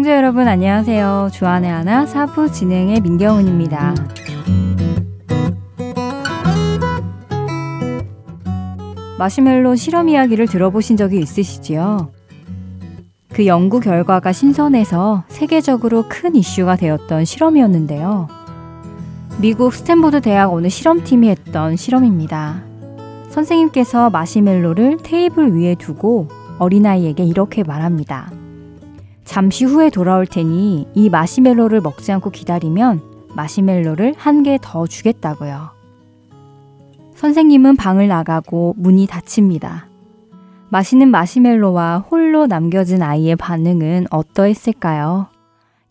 애청자 여러분 안녕하세요. 주안의 하나 사부 진행의 민경훈입니다. 마시멜로 실험 이야기를 들어보신 적이 있으시지요? 그 연구 결과가 신선해서 세계적으로 큰 이슈가 되었던 실험이었는데요. 미국 스탠보드 대학 어느 실험팀이 했던 실험입니다. 선생님께서 마시멜로를 테이블 위에 두고 어린아이에게 이렇게 말합니다. 잠시 후에 돌아올 테니 이 마시멜로를 먹지 않고 기다리면 마시멜로를 한 개 더 주겠다고요. 선생님은 방을 나가고 문이 닫힙니다. 맛있는 마시멜로와 홀로 남겨진 아이의 반응은 어떠했을까요?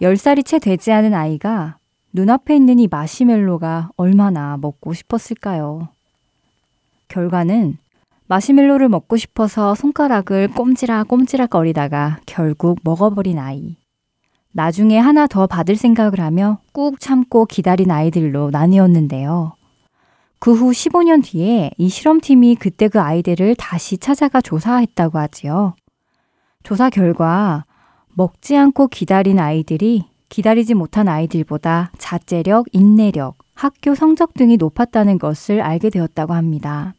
10살이 채 되지 않은 아이가 눈앞에 있는 이 마시멜로가 얼마나 먹고 싶었을까요? 결과는 마시멜로를 먹고 싶어서 손가락을 꼼지락 꼼지락 거리다가 결국 먹어버린 아이. 나중에 하나 더 받을 생각을 하며 꾹 참고 기다린 아이들로 나뉘었는데요. 그 후 15년 뒤에 이 실험팀이 그때 그 아이들을 다시 찾아가 조사했다고 하지요. 조사 결과 먹지 않고 기다린 아이들이 기다리지 못한 아이들보다 자제력, 인내력, 학교 성적 등이 높았다는 것을 알게 되었다고 합니다.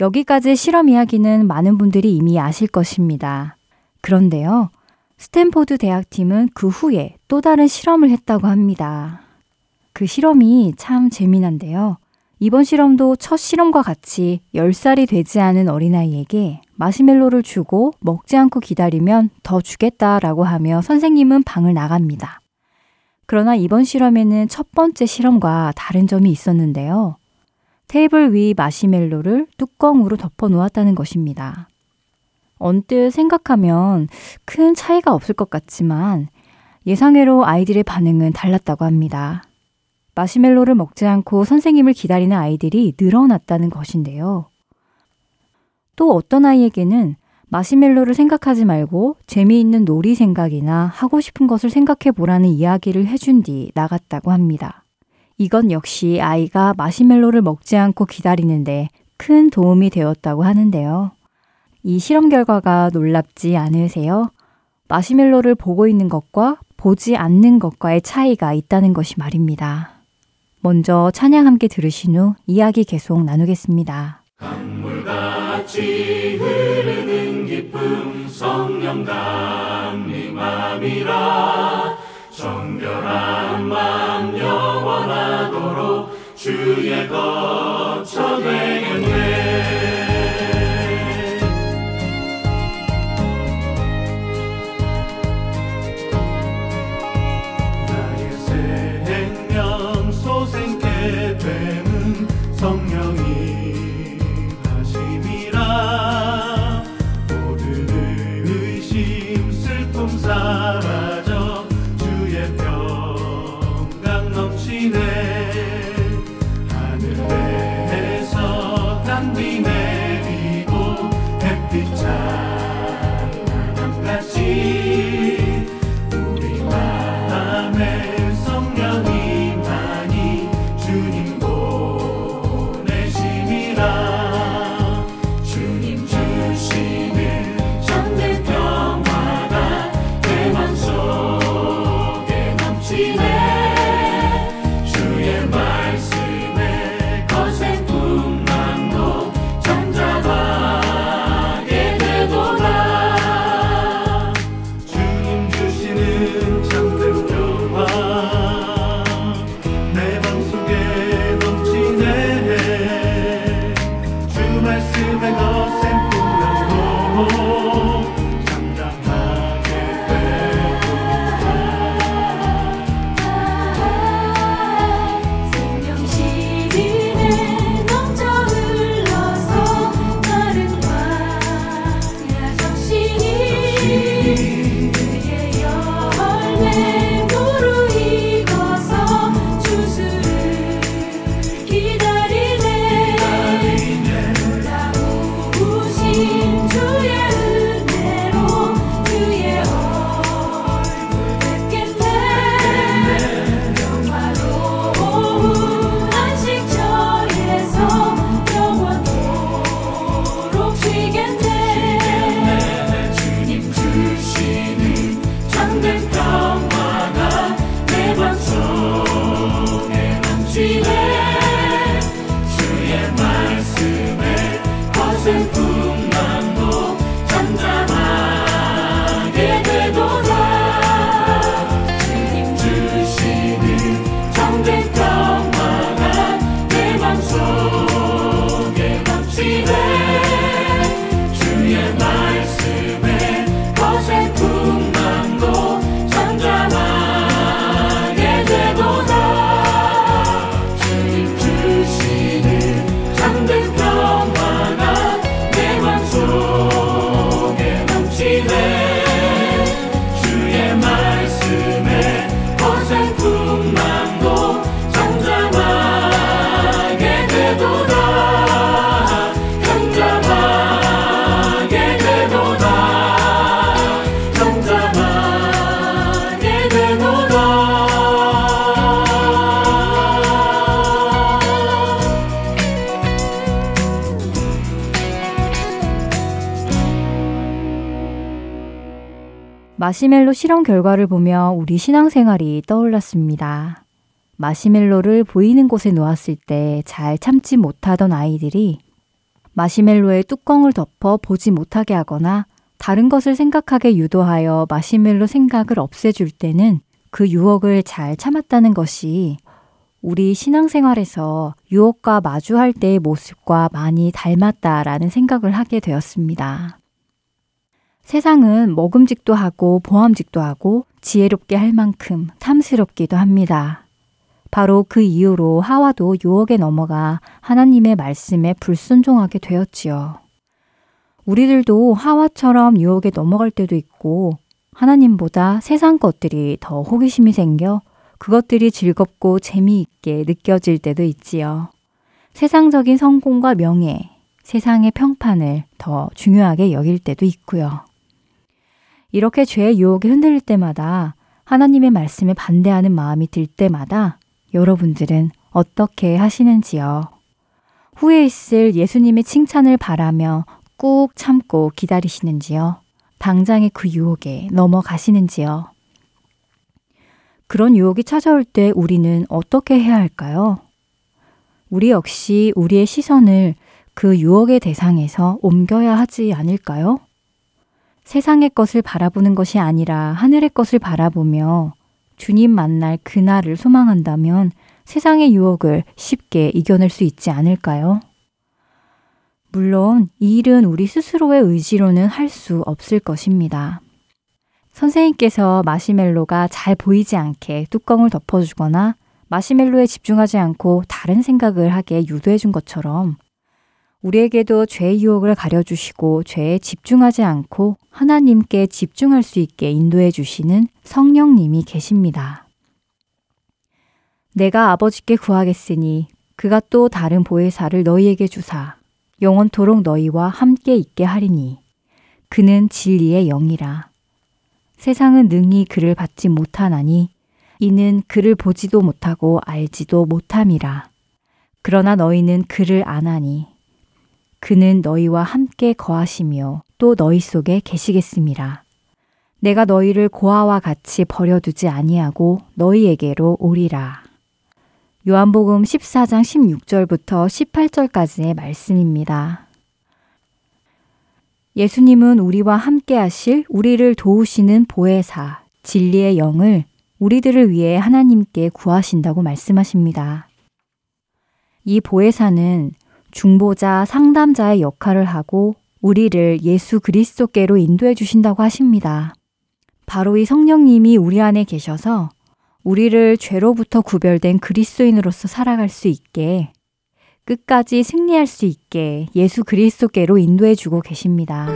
여기까지 실험 이야기는 많은 분들이 이미 아실 것입니다. 그런데요, 스탠포드 대학팀은 그 후에 또 다른 실험을 했다고 합니다. 그 실험이 참 재미난데요. 이번 실험도 첫 실험과 같이 10살이 되지 않은 어린아이에게 마시멜로를 주고 먹지 않고 기다리면 더 주겠다라고 하며 선생님은 방을 나갑니다. 그러나 이번 실험에는 첫 번째 실험과 다른 점이 있었는데요. 테이블 위 마시멜로를 뚜껑으로 덮어 놓았다는 것입니다. 언뜻 생각하면 큰 차이가 없을 것 같지만 예상외로 아이들의 반응은 달랐다고 합니다. 마시멜로를 먹지 않고 선생님을 기다리는 아이들이 늘어났다는 것인데요. 또 어떤 아이에게는 마시멜로를 생각하지 말고 재미있는 놀이 생각이나 하고 싶은 것을 생각해 보라는 이야기를 해준 뒤 나갔다고 합니다. 이건 역시 아이가 마시멜로를 먹지 않고 기다리는데 큰 도움이 되었다고 하는데요. 이 실험 결과가 놀랍지 않으세요? 마시멜로를 보고 있는 것과 보지 않는 것과의 차이가 있다는 것이 말입니다. 먼저 찬양 함께 들으신 후 이야기 계속 나누겠습니다. 강물같이 흐르는 기쁨 성령 감림함이라 정결한 맘 영원하도록 주의 거처 되겠네 마시멜로 실험 결과를 보며 우리 신앙생활이 떠올랐습니다. 마시멜로를 보이는 곳에 놓았을 때 잘 참지 못하던 아이들이 마시멜로의 뚜껑을 덮어 보지 못하게 하거나 다른 것을 생각하게 유도하여 마시멜로 생각을 없애줄 때는 그 유혹을 잘 참았다는 것이 우리 신앙생활에서 유혹과 마주할 때의 모습과 많이 닮았다라는 생각을 하게 되었습니다. 세상은 먹음직도 하고 보암직도 하고 지혜롭게 할 만큼 탐스럽기도 합니다. 바로 그 이유로 하와도 유혹에 넘어가 하나님의 말씀에 불순종하게 되었지요. 우리들도 하와처럼 유혹에 넘어갈 때도 있고 하나님보다 세상 것들이 더 호기심이 생겨 그것들이 즐겁고 재미있게 느껴질 때도 있지요. 세상적인 성공과 명예, 세상의 평판을 더 중요하게 여길 때도 있고요. 이렇게 죄의 유혹에 흔들릴 때마다 하나님의 말씀에 반대하는 마음이 들 때마다 여러분들은 어떻게 하시는지요? 후에 있을 예수님의 칭찬을 바라며 꾹 참고 기다리시는지요? 당장의 그 유혹에 넘어가시는지요? 그런 유혹이 찾아올 때 우리는 어떻게 해야 할까요? 우리 역시 우리의 시선을 그 유혹의 대상에서 옮겨야 하지 않을까요? 세상의 것을 바라보는 것이 아니라 하늘의 것을 바라보며 주님 만날 그날을 소망한다면 세상의 유혹을 쉽게 이겨낼 수 있지 않을까요? 물론 이 일은 우리 스스로의 의지로는 할 수 없을 것입니다. 선생님께서 마시멜로가 잘 보이지 않게 뚜껑을 덮어주거나 마시멜로에 집중하지 않고 다른 생각을 하게 유도해 준 것처럼 우리에게도 죄의 유혹을 가려주시고 죄에 집중하지 않고 하나님께 집중할 수 있게 인도해 주시는 성령님이 계십니다. 내가 아버지께 구하겠으니 그가 또 다른 보혜사를 너희에게 주사 영원토록 너희와 함께 있게 하리니 그는 진리의 영이라. 세상은 능히 그를 받지 못하나니 이는 그를 보지도 못하고 알지도 못함이라. 그러나 너희는 그를 아나니 그는 너희와 함께 거하시며 또 너희 속에 계시겠습니다. 내가 너희를 고아와 같이 버려두지 아니하고 너희에게로 오리라. 요한복음 14장 16절부터 18절까지의 말씀입니다. 예수님은 우리와 함께 하실 우리를 도우시는 보혜사, 진리의 영을 우리들을 위해 하나님께 구하신다고 말씀하십니다. 이 보혜사는 중보자, 상담자의 역할을 하고 우리를 예수 그리스도께로 인도해 주신다고 하십니다. 바로 이 성령님이 우리 안에 계셔서 우리를 죄로부터 구별된 그리스도인으로서 살아갈 수 있게 끝까지 승리할 수 있게 예수 그리스도께로 인도해 주고 계십니다.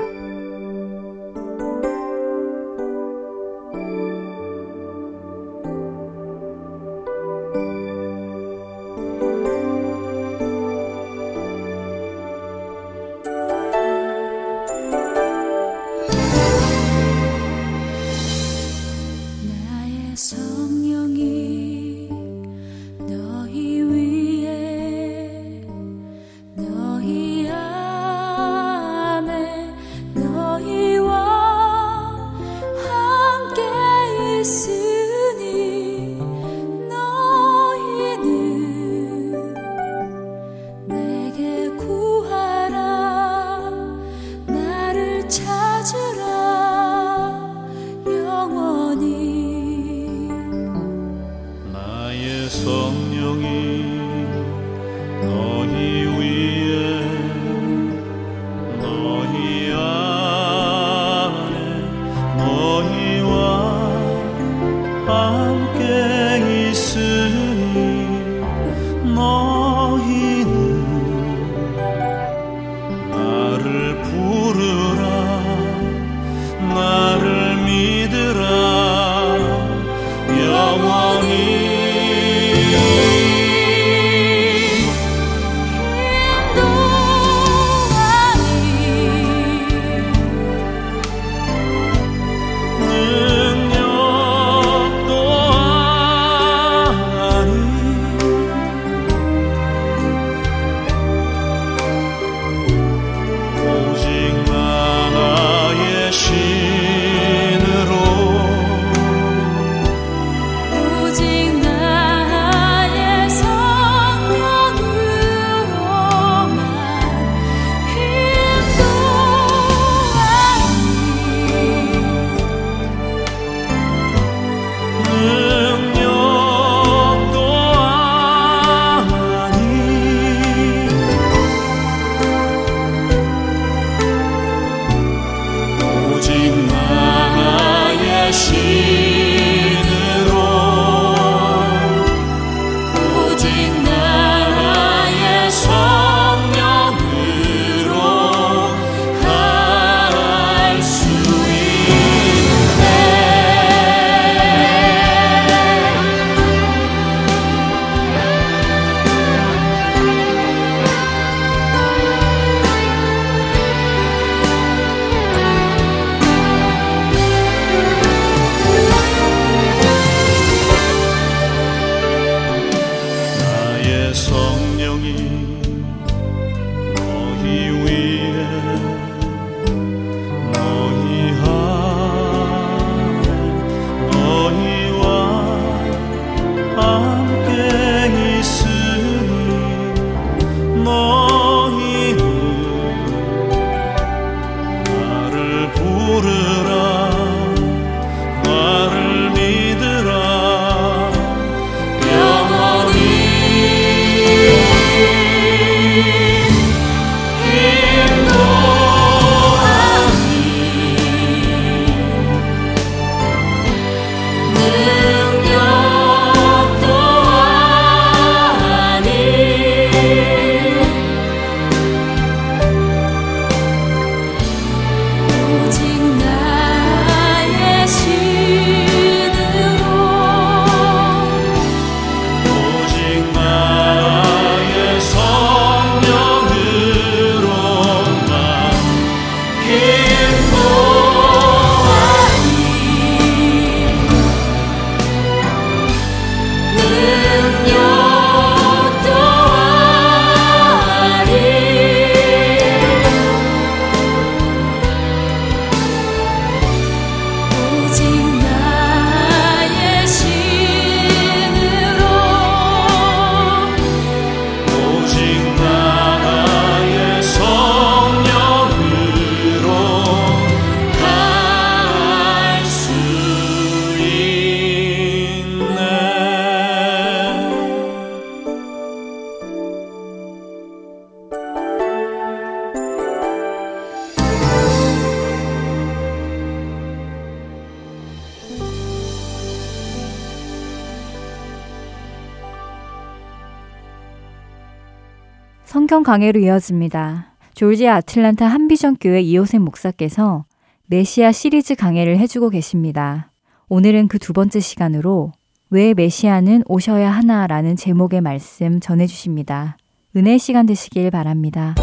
강해로 이어집니다. 졸지아 아틀란타 한비전 교회 이호셉 목사께서 메시아 시리즈 강해를 해주고 계십니다. 오늘은 그 두 번째 시간으로 왜 메시아는 오셔야 하나라는 제목의 말씀 전해주십니다. 은혜 시간 되시길 바랍니다.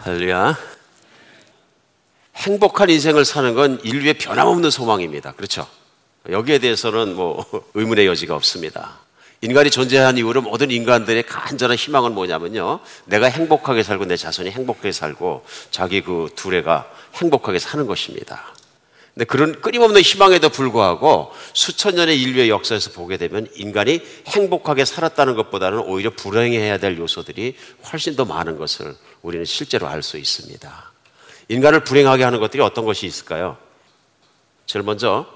할렐루야. 행복한 인생을 사는 건 인류의 변함없는 소망입니다. 그렇죠? 여기에 대해서는 뭐 의문의 여지가 없습니다. 인간이 존재한 이후로 모든 인간들의 간절한 희망은 뭐냐면요. 내가 행복하게 살고 내 자손이 행복하게 살고 자기 그 두레가 행복하게 사는 것입니다. 근데 그런 끊임없는 희망에도 불구하고 수천 년의 인류의 역사에서 보게 되면 인간이 행복하게 살았다는 것보다는 오히려 불행해야 될 요소들이 훨씬 더 많은 것을 우리는 실제로 알 수 있습니다. 인간을 불행하게 하는 것들이 어떤 것이 있을까요? 제일 먼저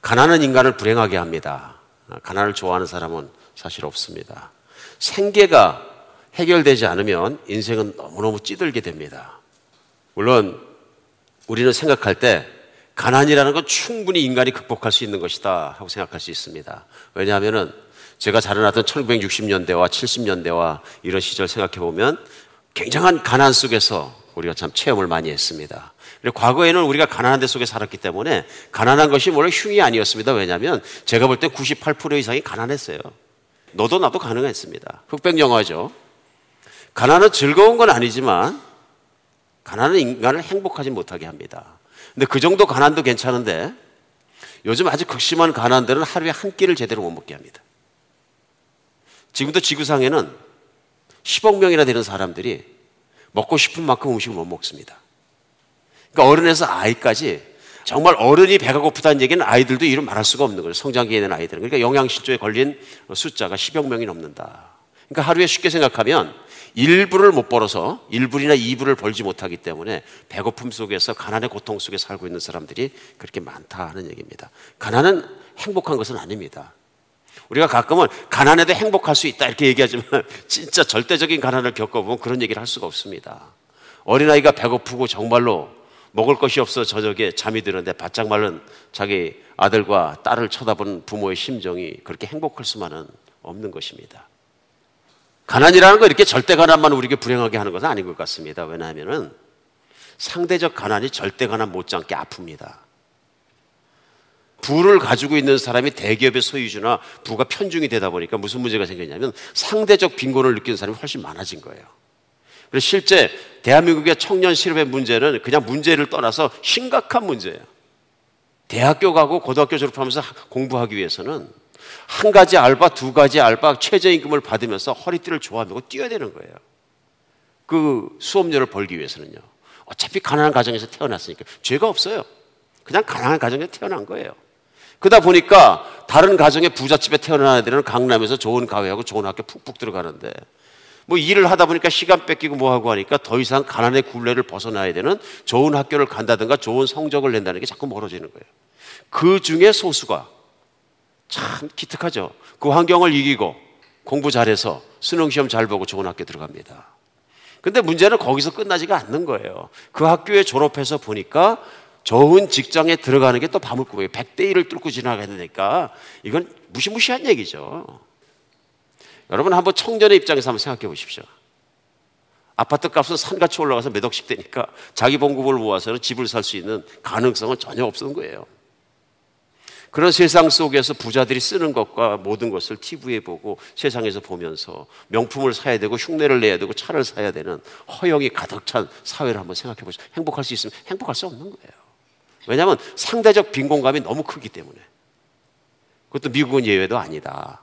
가난은 인간을 불행하게 합니다. 가난을 좋아하는 사람은 사실 없습니다. 생계가 해결되지 않으면 인생은 너무너무 찌들게 됩니다. 물론 우리는 생각할 때 가난이라는 건 충분히 인간이 극복할 수 있는 것이다 하고 생각할 수 있습니다. 왜냐하면 제가 자라났던 1960년대와 70년대와 이런 시절 생각해 보면 굉장한 가난 속에서 우리가 참 체험을 많이 했습니다. 그리고 과거에는 우리가 가난한 데 속에 살았기 때문에 가난한 것이 원래 흉이 아니었습니다. 왜냐하면 제가 볼 때 98% 이상이 가난했어요. 너도 나도 가능했습니다. 흑백 영화죠. 가난은 즐거운 건 아니지만 가난은 인간을 행복하지 못하게 합니다. 근데 그 정도 가난도 괜찮은데 요즘 아주 극심한 가난들은 하루에 한 끼를 제대로 못 먹게 합니다. 지금도 지구상에는 10억 명이나 되는 사람들이 먹고 싶은 만큼 음식을 못 먹습니다. 그러니까 어른에서 아이까지 정말 어른이 배가 고프다는 얘기는 아이들도 이름 말할 수가 없는 거예요. 성장기에 있는 아이들은. 그러니까 영양실조에 걸린 숫자가 10여 명이 넘는다. 그러니까 하루에 쉽게 생각하면 1불을 못 벌어서 1불이나 2불을 벌지 못하기 때문에 배고픔 속에서 가난의 고통 속에 살고 있는 사람들이 그렇게 많다 하는 얘기입니다. 가난은 행복한 것은 아닙니다. 우리가 가끔은 가난해도 행복할 수 있다 이렇게 얘기하지만 진짜 절대적인 가난을 겪어보면 그런 얘기를 할 수가 없습니다. 어린아이가 배고프고 정말로 먹을 것이 없어 저녁에 잠이 드는데 바짝 말른 자기 아들과 딸을 쳐다보는 부모의 심정이 그렇게 행복할 수만은 없는 것입니다. 가난이라는 거 이렇게 절대 가난만 우리에게 불행하게 하는 것은 아닌 것 같습니다. 왜냐하면 상대적 가난이 절대 가난 못지않게 아픕니다. 부를 가지고 있는 사람이 대기업의 소유주나 부가 편중이 되다 보니까 무슨 문제가 생겼냐면 상대적 빈곤을 느끼는 사람이 훨씬 많아진 거예요. 그래서 실제 대한민국의 청년 실업의 문제는 그냥 문제를 떠나서 심각한 문제예요. 대학교 가고 고등학교 졸업하면서 공부하기 위해서는 한 가지 알바, 두 가지 알바 최저임금을 받으면서 허리띠를 조아매고 뛰어야 되는 거예요. 그 수업료를 벌기 위해서는요. 어차피 가난한 가정에서 태어났으니까 죄가 없어요. 그냥 가난한 가정에서 태어난 거예요. 그러다 보니까 다른 가정의 부잣집에 태어난 애들은 강남에서 좋은 가회하고 좋은 학교 푹푹 들어가는데 뭐 일을 하다 보니까 시간 뺏기고 뭐 하고 하니까 더 이상 가난의 굴레를 벗어나야 되는 좋은 학교를 간다든가 좋은 성적을 낸다는 게 자꾸 멀어지는 거예요. 그 중에 소수가 참 기특하죠. 그 환경을 이기고 공부 잘해서 수능 시험 잘 보고 좋은 학교 들어갑니다. 근데 문제는 거기서 끝나지가 않는 거예요. 그 학교에 졸업해서 보니까 좋은 직장에 들어가는 게 또 바물구멍이에요. 100대 1을 뚫고 지나가야 되니까 이건 무시무시한 얘기죠. 여러분 한번 청년의 입장에서 한번 생각해 보십시오. 아파트 값은 산같이 올라가서 몇 억씩 되니까 자기 봉급을 모아서는 집을 살 수 있는 가능성은 전혀 없는 거예요. 그런 세상 속에서 부자들이 쓰는 것과 모든 것을 TV에 보고 세상에서 보면서 명품을 사야 되고 흉내를 내야 되고 차를 사야 되는 허영이 가득 찬 사회를 한번 생각해 보시죠. 행복할 수 있으면 행복할 수 없는 거예요. 왜냐하면 상대적 빈곤감이 너무 크기 때문에. 그것도 미국은 예외도 아니다.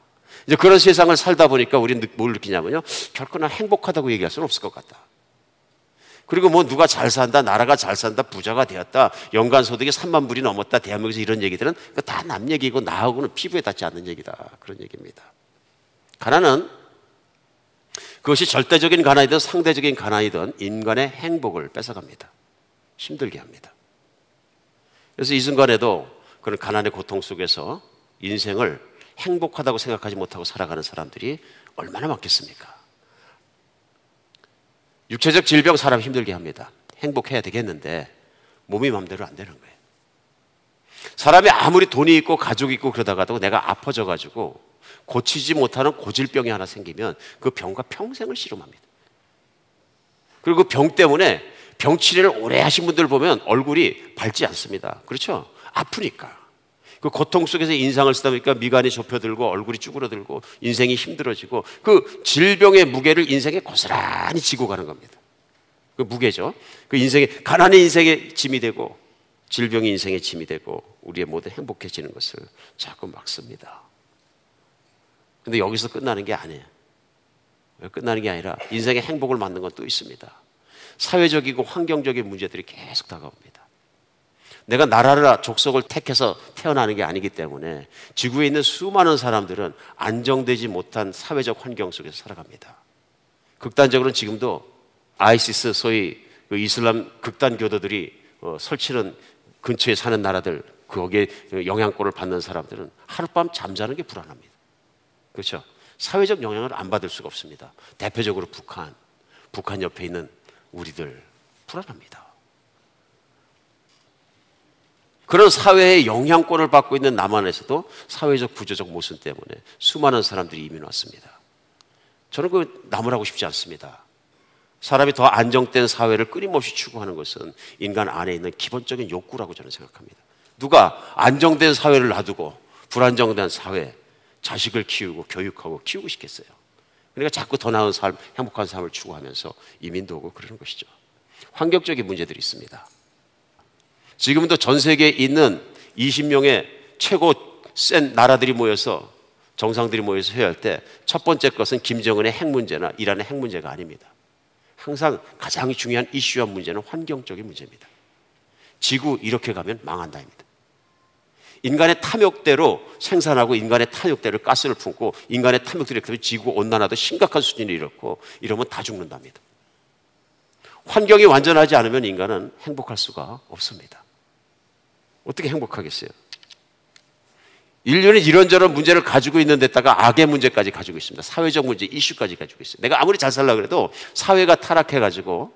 이제 그런 세상을 살다 보니까 우리는 뭘 느끼냐면요. 결코 난 행복하다고 얘기할 수는 없을 것 같다. 그리고 뭐 누가 잘 산다, 나라가 잘 산다, 부자가 되었다, 연간 소득이 3만 불이 넘었다, 대한민국에서 이런 얘기들은 다 남 얘기고 나하고는 피부에 닿지 않는 얘기다. 그런 얘기입니다. 가난은 그것이 절대적인 가난이든 상대적인 가난이든 인간의 행복을 뺏어갑니다. 힘들게 합니다. 그래서 이 순간에도 그런 가난의 고통 속에서 인생을 행복하다고 생각하지 못하고 살아가는 사람들이 얼마나 많겠습니까? 육체적 질병 사람 힘들게 합니다. 행복해야 되겠는데 몸이 마음대로 안 되는 거예요. 사람이 아무리 돈이 있고 가족이 있고 그러다가도 내가 아파져 가지고 고치지 못하는 고질병이 하나 생기면 그 병과 평생을 씨름합니다. 그리고 병 때문에 병 치료를 오래 하신 분들 보면 얼굴이 밝지 않습니다. 그렇죠? 아프니까. 그 고통 속에서 인상을 쓰다 보니까 미간이 좁혀들고 얼굴이 쭈그러들고 인생이 힘들어지고 그 질병의 무게를 인생에 고스란히 지고 가는 겁니다. 그 무게죠. 그 인생의 가난의 인생의 짐이 되고 질병이 인생의 짐이 되고 우리의 모든 행복해지는 것을 자꾸 막습니다. 근데 여기서 끝나는 게 아니에요. 끝나는 게 아니라 인생의 행복을 만든 건 또 있습니다. 사회적이고 환경적인 문제들이 계속 다가옵니다. 내가 나라나 족속을 택해서 태어나는 게 아니기 때문에 지구에 있는 수많은 사람들은 안정되지 못한 사회적 환경 속에서 살아갑니다. 극단적으로는 지금도 아이시스 소위 그 이슬람 극단 교도들이 어, 설치는 근처에 사는 나라들 거기에 영향권을 받는 사람들은 하룻밤 잠자는 게 불안합니다. 그렇죠? 사회적 영향을 안 받을 수가 없습니다. 대표적으로 북한, 북한 옆에 있는 우리들 불안합니다. 그런 사회의 영향권을 받고 있는 남한에서도 사회적 구조적 모순 때문에 수많은 사람들이 이민 왔습니다. 저는 그 나무라고 싶지 않습니다. 사람이 더 안정된 사회를 끊임없이 추구하는 것은 인간 안에 있는 기본적인 욕구라고 저는 생각합니다. 누가 안정된 사회를 놔두고 불안정된 사회, 자식을 키우고 교육하고 키우고 싶겠어요. 그러니까 자꾸 더 나은 삶, 행복한 삶을 추구하면서 이민도 오고 그러는 것이죠. 환경적인 문제들이 있습니다. 지금도 전 세계에 있는 20명의 최고 센 나라들이 모여서 정상들이 모여서 회의할 때 첫 번째 것은 김정은의 핵 문제나 이란의 핵 문제가 아닙니다. 항상 가장 중요한 이슈와 문제는 환경적인 문제입니다. 지구 이렇게 가면 망한다입니다. 인간의 탐욕대로 생산하고 인간의 탐욕대로 가스를 품고 인간의 탐욕대로 이렇게 지구 온난화도 심각한 수준이 이렇고 이러면 다 죽는답니다. 환경이 완전하지 않으면 인간은 행복할 수가 없습니다. 어떻게 행복하겠어요? 인류는 이런저런 문제를 가지고 있는 데다가 악의 문제까지 가지고 있습니다. 사회적 문제, 이슈까지 가지고 있어요. 내가 아무리 잘 살라 그래도 사회가 타락해가지고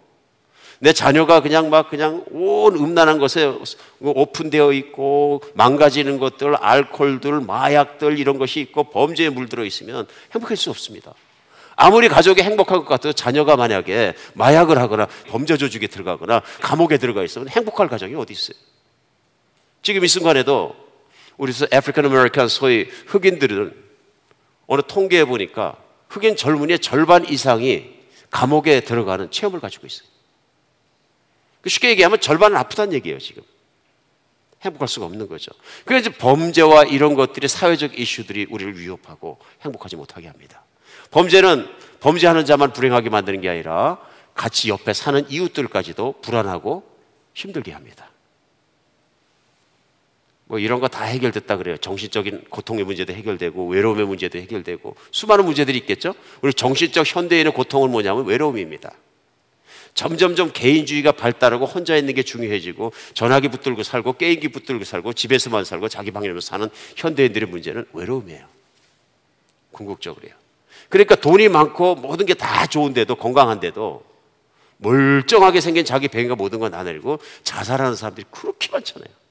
내 자녀가 그냥 막 그냥 온 음란한 것에 오픈되어 있고 망가지는 것들, 알코올들, 마약들 이런 것이 있고 범죄에 물들어 있으면 행복할 수 없습니다. 아무리 가족이 행복할 것 같아도 자녀가 만약에 마약을 하거나 범죄 조직에 들어가거나 감옥에 들어가 있으면 행복할 가정이 어디 있어요? 지금 이 순간에도 우리 African American 소위 흑인들은 어느 통계에 보니까 흑인 젊은이의 절반 이상이 감옥에 들어가는 체험을 가지고 있어요. 그 쉽게 얘기하면 절반은 아프다는 얘기예요, 지금. 행복할 수가 없는 거죠. 그래서 범죄와 이런 것들이 사회적 이슈들이 우리를 위협하고 행복하지 못하게 합니다. 범죄는 범죄하는 자만 불행하게 만드는 게 아니라 같이 옆에 사는 이웃들까지도 불안하고 힘들게 합니다. 뭐 이런 거 다 해결됐다 그래요. 정신적인 고통의 문제도 해결되고 외로움의 문제도 해결되고 수많은 문제들이 있겠죠. 우리 정신적 현대인의 고통은 뭐냐면 외로움입니다. 점점점 개인주의가 발달하고 혼자 있는 게 중요해지고 전화기 붙들고 살고 게임기 붙들고 살고 집에서만 살고 자기 방에서 사는 현대인들의 문제는 외로움이에요. 궁극적으로요. 그러니까 돈이 많고 모든 게 다 좋은데도 건강한데도 멀쩡하게 생긴 자기 배가 모든 건 나내리고 자살하는 사람들이 그렇게 많잖아요.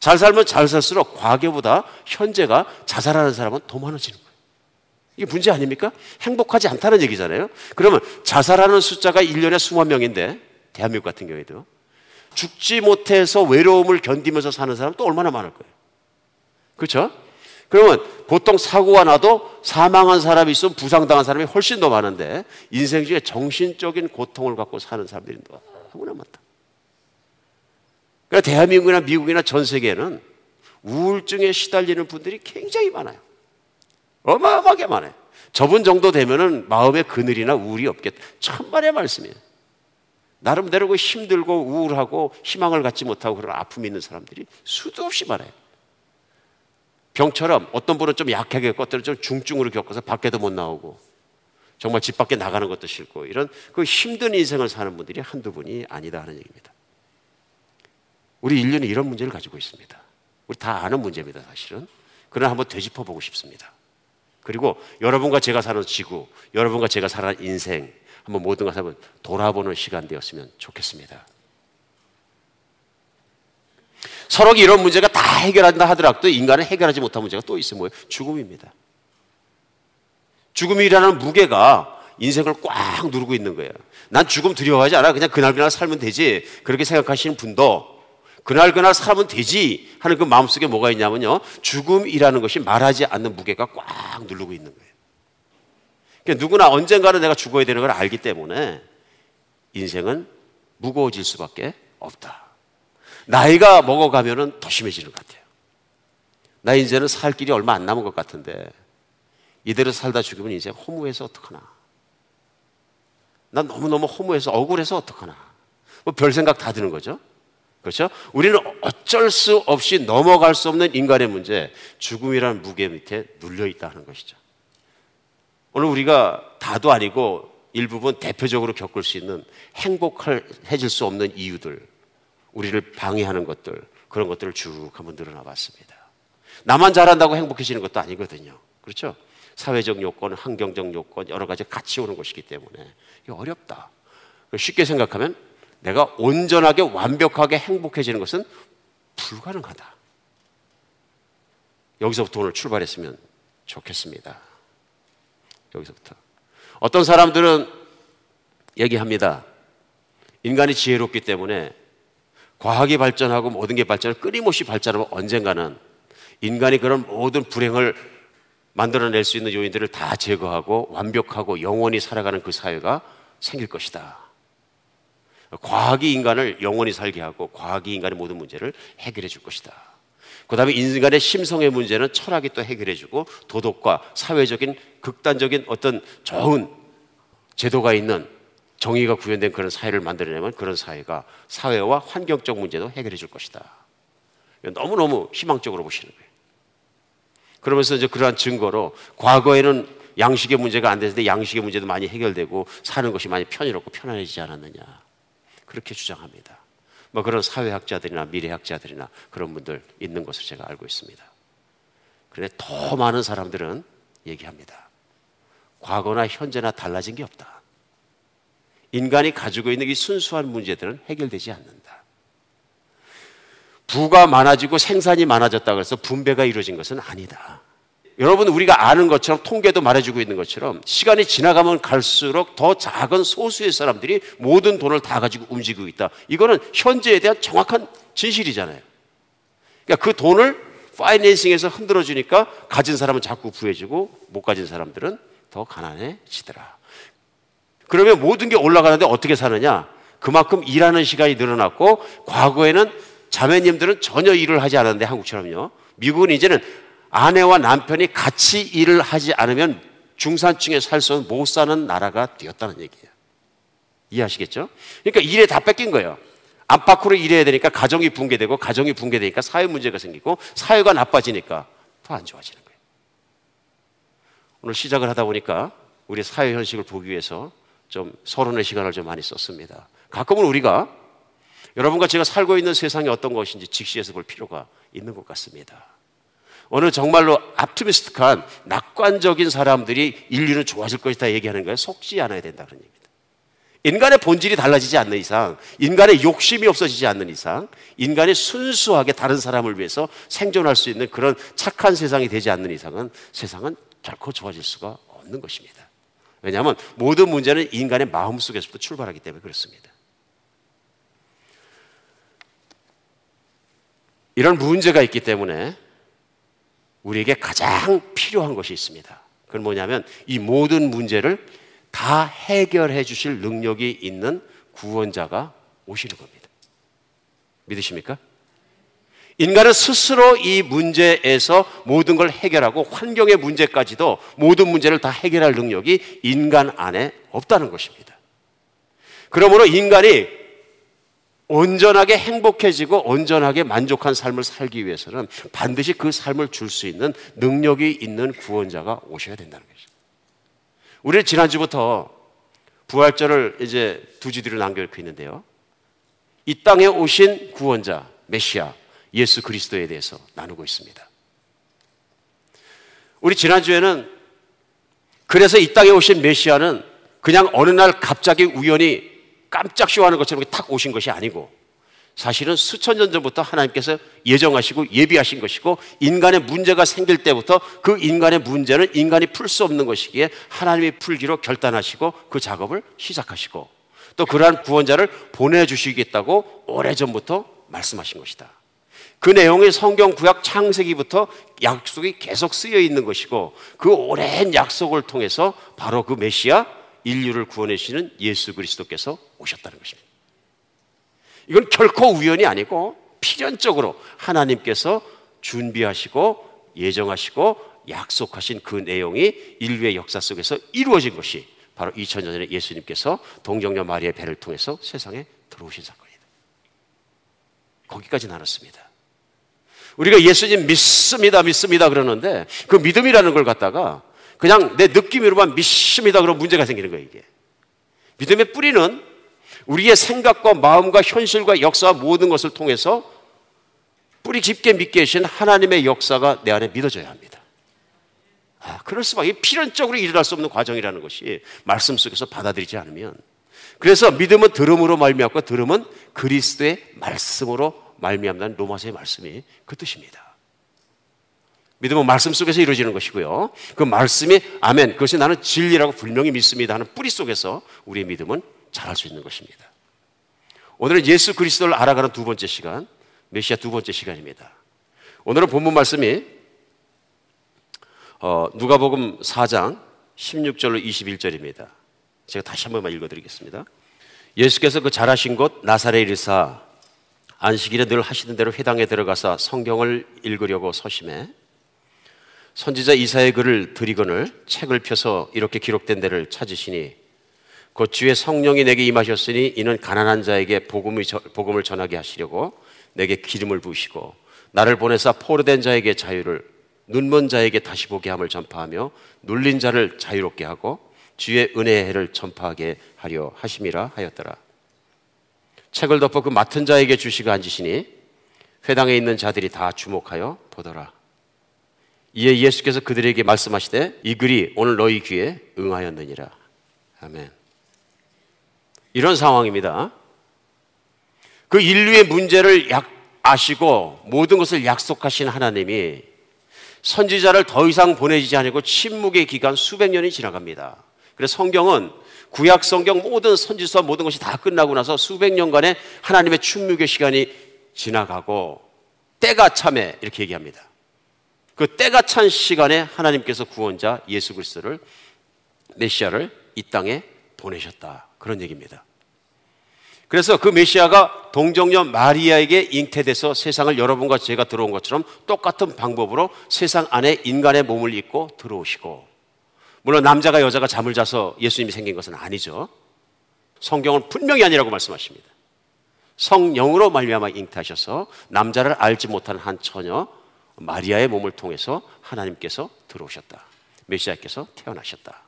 잘 살면 잘 살수록 과거보다 현재가 자살하는 사람은 더 많아지는 거예요. 이게 문제 아닙니까? 행복하지 않다는 얘기잖아요. 그러면 자살하는 숫자가 1년에 수만 명인데, 대한민국 같은 경우에도. 죽지 못해서 외로움을 견디면서 사는 사람 또 얼마나 많을 거예요. 그렇죠? 그러면 보통 사고가 나도 사망한 사람이 있으면 부상당한 사람이 훨씬 더 많은데 인생 중에 정신적인 고통을 갖고 사는 사람들이 너무나 많다. 그러니까 대한민국이나 미국이나 전 세계에는 우울증에 시달리는 분들이 굉장히 많아요. 어마어마하게 많아요. 저분 정도 되면은 마음에 그늘이나 우울이 없겠다. 천만의 말씀이에요. 나름대로 그 힘들고 우울하고 희망을 갖지 못하고 그런 아픔이 있는 사람들이 수도 없이 많아요. 병처럼 어떤 분은 좀 약하게 어떤 좀 중증으로 겪어서 밖에도 못 나오고 정말 집 밖에 나가는 것도 싫고 이런 그 힘든 인생을 사는 분들이 한두 분이 아니다 하는 얘기입니다. 우리 인류는 이런 문제를 가지고 있습니다. 우리 다 아는 문제입니다, 사실은. 그러나 한번 되짚어 보고 싶습니다. 그리고 여러분과 제가 사는 지구, 여러분과 제가 사는 인생, 한번 모든 것을 한번 돌아보는 시간 되었으면 좋겠습니다. 서로 이런 문제가 다 해결한다 하더라도 인간은 해결하지 못한 문제가 또 있어요. 뭐예요? 죽음입니다. 죽음이라는 무게가 인생을 꽉 누르고 있는 거예요. 난 죽음 두려워하지 않아. 그냥 그날 그날 살면 되지. 그렇게 생각하시는 분도 그날 그날 살면 되지 하는 그 마음속에 뭐가 있냐면요. 죽음이라는 것이 말하지 않는 무게가 꽉 누르고 있는 거예요. 그러니까 누구나 언젠가는 내가 죽어야 되는 걸 알기 때문에 인생은 무거워질 수밖에 없다. 나이가 먹어가면은 더 심해지는 것 같아요. 나 이제는 살 길이 얼마 안 남은 것 같은데 이대로 살다 죽으면 이제 허무해서 어떡하나. 난 너무너무 허무해서 억울해서 어떡하나. 뭐 별 생각 다 드는 거죠. 그렇죠? 우리는 어쩔 수 없이 넘어갈 수 없는 인간의 문제, 죽음이라는 무게 밑에 눌려 있다는 것이죠. 오늘 우리가 다도 아니고 일부분 대표적으로 겪을 수 있는 행복해질 수 없는 이유들, 우리를 방해하는 것들, 그런 것들을 쭉 한번 늘어나 봤습니다. 나만 잘한다고 행복해지는 것도 아니거든요. 그렇죠? 사회적 요건, 환경적 요건, 여러 가지 같이 오는 것이기 때문에 어렵다. 쉽게 생각하면 내가 온전하게 완벽하게 행복해지는 것은 불가능하다. 여기서부터 오늘 출발했으면 좋겠습니다. 여기서부터. 어떤 사람들은 얘기합니다. 인간이 지혜롭기 때문에 과학이 발전하고 모든 게 발전을 끊임없이 발전하면 언젠가는 인간이 그런 모든 불행을 만들어낼 수 있는 요인들을 다 제거하고 완벽하고 영원히 살아가는 그 사회가 생길 것이다. 과학이 인간을 영원히 살게 하고 과학이 인간의 모든 문제를 해결해 줄 것이다. 그 다음에 인간의 심성의 문제는 철학이 또 해결해 주고 도덕과 사회적인 극단적인 어떤 좋은 제도가 있는 정의가 구현된 그런 사회를 만들어내면 그런 사회가 사회와 환경적 문제도 해결해 줄 것이다. 너무너무 희망적으로 보시는 거예요. 그러면서 이제 그러한 증거로 과거에는 양식의 문제가 안 됐는데 양식의 문제도 많이 해결되고 사는 것이 많이 편해졌고 편안해지지 않았느냐. 그렇게 주장합니다. 뭐 그런 사회학자들이나 미래학자들이나 그런 분들 있는 것을 제가 알고 있습니다. 그런데 더 많은 사람들은 얘기합니다. 과거나 현재나 달라진 게 없다. 인간이 가지고 있는 이 순수한 문제들은 해결되지 않는다. 부가 많아지고 생산이 많아졌다고 해서 분배가 이루어진 것은 아니다. 여러분 우리가 아는 것처럼 통계도 말해주고 있는 것처럼 시간이 지나가면 갈수록 더 작은 소수의 사람들이 모든 돈을 다 가지고 움직이고 있다. 이거는 현재에 대한 정확한 진실이잖아요. 그러니까 그 돈을 파이낸싱에서 흔들어 주니까 가진 사람은 자꾸 부해지고 못 가진 사람들은 더 가난해지더라. 그러면 모든 게 올라가는데 어떻게 사느냐? 그만큼 일하는 시간이 늘어났고 과거에는 자매님들은 전혀 일을 하지 않았는데 한국처럼요. 미국은 이제는 아내와 남편이 같이 일을 하지 않으면 중산층에 살수못 사는 나라가 되었다는 얘기예요. 이해하시겠죠? 그러니까 일에 다 뺏긴 거예요. 안팎으로 일해야 되니까 가정이 붕괴되고 가정이 붕괴되니까 사회 문제가 생기고 사회가 나빠지니까 더 안 좋아지는 거예요. 오늘 시작을 하다 보니까 우리 사회 현실을 보기 위해서 좀 서론의 시간을 좀 많이 썼습니다. 가끔은 우리가 여러분과 제가 살고 있는 세상이 어떤 것인지 직시해서 볼 필요가 있는 것 같습니다. 어느 정말로 압티미스틱한 낙관적인 사람들이 인류는 좋아질 것이다 얘기하는 거예요. 속지 않아야 된다 그런 얘기입니다. 인간의 본질이 달라지지 않는 이상, 인간의 욕심이 없어지지 않는 이상, 인간이 순수하게 다른 사람을 위해서 생존할 수 있는 그런 착한 세상이 되지 않는 이상은 세상은 결코 좋아질 수가 없는 것입니다. 왜냐하면 모든 문제는 인간의 마음 속에서부터 출발하기 때문에 그렇습니다. 이런 문제가 있기 때문에 우리에게 가장 필요한 것이 있습니다. 그건 뭐냐면 이 모든 문제를 다 해결해 주실 능력이 있는 구원자가 오시는 겁니다. 믿으십니까? 인간은 스스로 이 문제에서 모든 걸 해결하고 환경의 문제까지도 모든 문제를 다 해결할 능력이 인간 안에 없다는 것입니다. 그러므로 인간이 온전하게 행복해지고 온전하게 만족한 삶을 살기 위해서는 반드시 그 삶을 줄 수 있는 능력이 있는 구원자가 오셔야 된다는 거죠. 우리는 지난주부터 부활절을 이제 두 주뒤로 남겨놓고 있는데요. 이 땅에 오신 구원자, 메시아, 예수 그리스도에 대해서 나누고 있습니다. 우리 지난주에는 그래서 이 땅에 오신 메시아는 그냥 어느 날 갑자기 우연히 깜짝 쇼하는 것처럼 탁 오신 것이 아니고 사실은 수천 년 전부터 하나님께서 예정하시고 예비하신 것이고 인간의 문제가 생길 때부터 그 인간의 문제는 인간이 풀 수 없는 것이기에 하나님이 풀기로 결단하시고 그 작업을 시작하시고 또 그러한 구원자를 보내주시겠다고 오래전부터 말씀하신 것이다. 그 내용이 성경 구약 창세기부터 약속이 계속 쓰여 있는 것이고 그 오랜 약속을 통해서 바로 그 메시아 인류를 구원해주시는 예수 그리스도께서 오셨다는 것입니다. 이건 결코 우연이 아니고 필연적으로 하나님께서 준비하시고 예정하시고 약속하신 그 내용이 인류의 역사 속에서 이루어진 것이 바로 2000년 전에 예수님께서 동정녀 마리의 배를 통해서 세상에 들어오신 사건이다. 거기까지 나눴습니다. 우리가 예수님 믿습니다, 믿습니다 그러는데 그 믿음이라는 걸 갖다가 그냥 내 느낌으로만 믿습니다 그러면 문제가 생기는 거예요, 이게. 믿음의 뿌리는 우리의 생각과 마음과 현실과 역사와 모든 것을 통해서 뿌리 깊게 믿게 하신 하나님의 역사가 내 안에 믿어져야 합니다. 아, 그럴 수밖에 필연적으로 일어날 수 없는 과정이라는 것이 말씀 속에서 받아들이지 않으면 그래서 믿음은 들음으로 말미암고 들음은 그리스도의 말씀으로 말미암는 로마서의 말씀이 그 뜻입니다. 믿음은 말씀 속에서 이루어지는 것이고요. 그 말씀이 아멘. 그것이 나는 진리라고 분명히 믿습니다 하는 뿌리 속에서 우리의 믿음은 자랄 수 있는 것입니다. 오늘은 예수 그리스도를 알아가는 두 번째 시간, 메시아 두 번째 시간입니다. 오늘은 본문 말씀이 어, 누가복음 4장 16절로 21절입니다. 제가 다시 한 번만 읽어드리겠습니다. 예수께서 그 잘하신 곳 나사렛 이르사 안식일에 늘 하시는 대로 회당에 들어가서 성경을 읽으려고 서심해 선지자 이사의 글을 드리거늘 책을 펴서 이렇게 기록된 데를 찾으시니 곧 주의 성령이 내게 임하셨으니 이는 가난한 자에게 복음을, 복음을 전하게 하시려고 내게 기름을 부으시고 나를 보내사 포로된 자에게 자유를 눈먼 자에게 다시 보게 함을 전파하며 눌린 자를 자유롭게 하고 주의 은혜의 해를 전파하게 하려 하심이라 하였더라. 책을 덮어 그 맡은 자에게 주시고 앉으시니 회당에 있는 자들이 다 주목하여 보더라. 이에 예수께서 그들에게 말씀하시되 이 글이 오늘 너희 귀에 응하였느니라. 아멘. 이런 상황입니다. 그 인류의 문제를 약, 아시고 모든 것을 약속하신 하나님이 선지자를 더 이상 보내지 않고 침묵의 기간 수백 년이 지나갑니다. 그래서 성경은 구약 성경 모든 선지서 모든 것이 다 끝나고 나서 수백 년간의 하나님의 충묵의 시간이 지나가고 때가 참에 이렇게 얘기합니다. 그 때가 찬 시간에 하나님께서 구원자 예수 그리스도를 메시아를 이 땅에 보내셨다. 그런 얘기입니다. 그래서 그 메시아가 동정녀 마리아에게 잉태돼서 세상을 여러분과 제가 들어온 것처럼 똑같은 방법으로 세상 안에 인간의 몸을 입고 들어오시고 물론 남자가 여자가 잠을 자서 예수님이 생긴 것은 아니죠. 성경은 분명히 아니라고 말씀하십니다. 성령으로 말미암아 잉태하셔서 남자를 알지 못하는 한 처녀 마리아의 몸을 통해서 하나님께서 들어오셨다. 메시아께서 태어나셨다.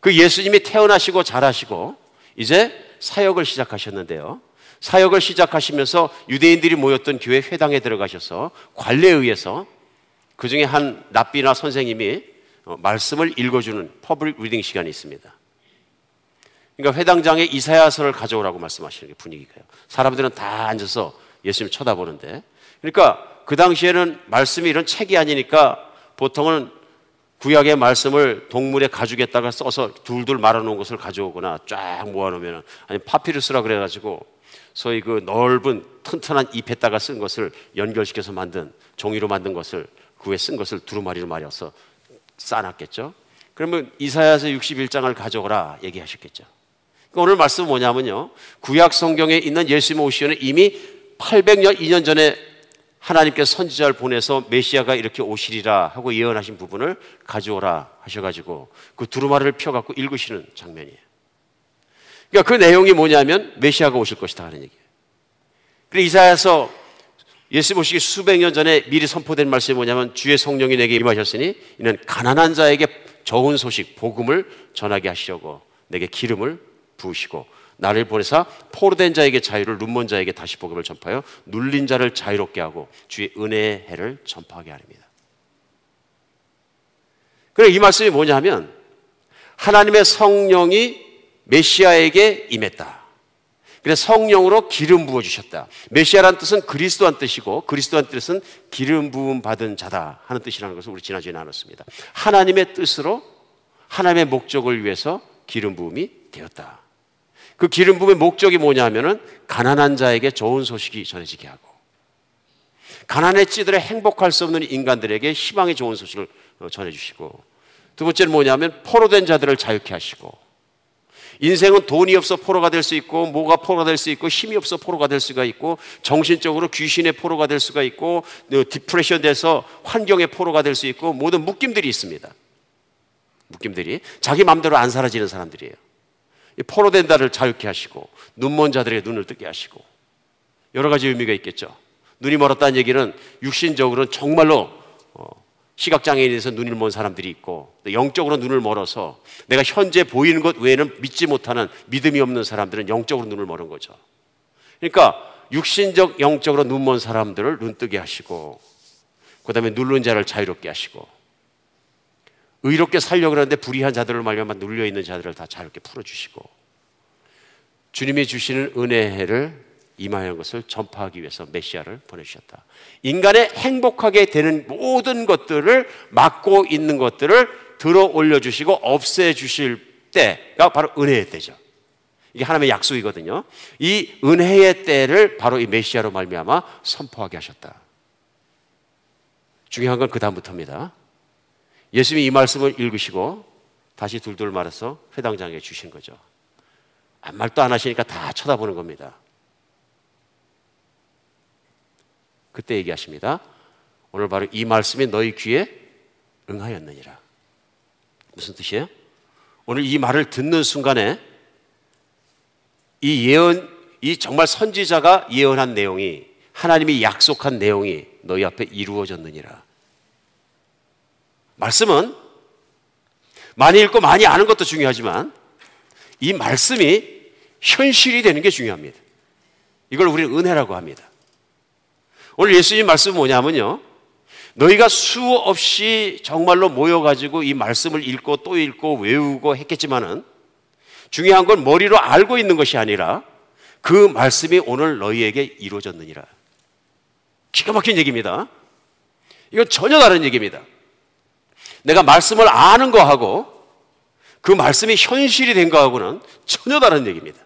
그 예수님이 태어나시고 자라시고 이제 사역을 시작하셨는데요. 사역을 시작하시면서 유대인들이 모였던 교회 회당에 들어가셔서 관례에 의해서 그 중에 한 랍비나 선생님이 어, 말씀을 읽어주는 public reading 시간이 있습니다. 그러니까 회당장에 이사야서를 가져오라고 말씀하시는 게 분위기가요. 사람들은 다 앉아서 예수님 쳐다보는데, 그러니까 그 당시에는 말씀이 이런 책이 아니니까 보통은 구약의 말씀을 동물의 가죽에다가 써서 둘둘 말아놓은 것을 가져오거나 쫙 모아놓으면 아니 파피루스라 그래가지고 소위 그 넓은 튼튼한 잎에다가 쓴 것을 연결시켜서 만든 종이로 만든 것을 그 위에 쓴 것을 두루마리로 말여서 쌓아놨겠죠. 그러면 이사야서 61장을 가져오라 얘기하셨겠죠. 그러니까 오늘 말씀은 뭐냐면요. 구약 성경에 있는 예수님 오시는 이미 800년, 2년 전에 하나님께서 선지자를 보내서 메시아가 이렇게 오시리라 하고 예언하신 부분을 가져오라 하셔가지고 그 두루마리를 펴갖고 읽으시는 장면이에요. 그러니까 그 내용이 뭐냐면 메시아가 오실 것이다 하는 얘기예요. 그래 이사야서 예수 오시기 수백 년 전에 미리 선포된 말씀이 뭐냐면 주의 성령이 내게 임하셨으니 이는 가난한 자에게 좋은 소식 복음을 전하게 하시려고 내게 기름을 부으시고 나를 보내사 포로된 자에게 자유를 눈먼 자에게 다시 복음을 전파하여 눌린 자를 자유롭게 하고 주의 은혜의 해를 전파하게 하립니다. 그래 이 말씀이 뭐냐면 하나님의 성령이 메시아에게 임했다. 그래서 성령으로 기름 부어 주셨다. 메시아란 뜻은 그리스도한 뜻이고 그리스도한 뜻은 기름 부음 받은 자다 하는 뜻이라는 것을 우리 지난주에 나눴습니다. 하나님의 뜻으로 하나님의 목적을 위해서 기름 부음이 되었다. 그 기름 부음의 목적이 뭐냐면은 가난한 자에게 좋은 소식이 전해지게 하고 가난에 찌들어 행복할 수 없는 인간들에게 희망의 좋은 소식을 어, 전해주시고 두 번째는 뭐냐면 포로된 자들을 자유케 하시고 인생은 돈이 없어 포로가 될 수 있고 뭐가 포로가 될 수 있고 힘이 없어 포로가 될 수가 있고 정신적으로 귀신의 포로가 될 수가 있고 디프레션 돼서 환경의 포로가 될 수 있고 모든 묶임들이 있습니다. 묶임들이 자기 마음대로 안 사라지는 사람들이에요. 포로된 자를 자유케 하시고 눈먼 자들의 눈을 뜨게 하시고 여러 가지 의미가 있겠죠. 눈이 멀었다는 얘기는 육신적으로는 정말로 어, 시각장애인에 대해서 눈을 먼 사람들이 있고 영적으로 눈을 멀어서 내가 현재 보이는 것 외에는 믿지 못하는 믿음이 없는 사람들은 영적으로 눈을 멀은 거죠. 그러니까 육신적 영적으로 눈먼 사람들을 눈뜨게 하시고 그 다음에 누른 자를 자유롭게 하시고 의롭게 살려고 그러는데 불의한 자들을 말미암아 눌려 있는 자들을 다 자유롭게 풀어 주시고 주님이 주시는 은혜를 임하는 것을 전파하기 위해서 메시아를 보내주셨다. 인간의 행복하게 되는 모든 것들을 막고 있는 것들을 들어 올려주시고 없애주실 때가 바로 은혜의 때죠. 이게 하나님의 약속이거든요. 이 은혜의 때를 바로 이 메시아로 말미암아 선포하게 하셨다. 중요한 건 그 다음부터입니다. 예수님이 이 말씀을 읽으시고 다시 둘둘 말해서 회당장에 주신 거죠. 아무 말도 안 하시니까 다 쳐다보는 겁니다. 그때 얘기하십니다. 오늘 바로 이 말씀이 너희 귀에 응하였느니라. 무슨 뜻이에요? 오늘 이 말을 듣는 순간에 이 예언, 이 정말 선지자가 예언한 내용이 하나님이 약속한 내용이 너희 앞에 이루어졌느니라. 말씀은 많이 읽고 많이 아는 것도 중요하지만 이 말씀이 현실이 되는 게 중요합니다. 이걸 우리는 은혜라고 합니다. 오늘 예수님 말씀은 뭐냐면요. 너희가 수없이 정말로 모여가지고 이 말씀을 읽고 또 읽고 외우고 했겠지만은 중요한 건 머리로 알고 있는 것이 아니라 그 말씀이 오늘 너희에게 이루어졌느니라. 기가 막힌 얘기입니다. 이건 전혀 다른 얘기입니다. 내가 말씀을 아는 거하고 그 말씀이 현실이 된 거하고는 전혀 다른 얘기입니다.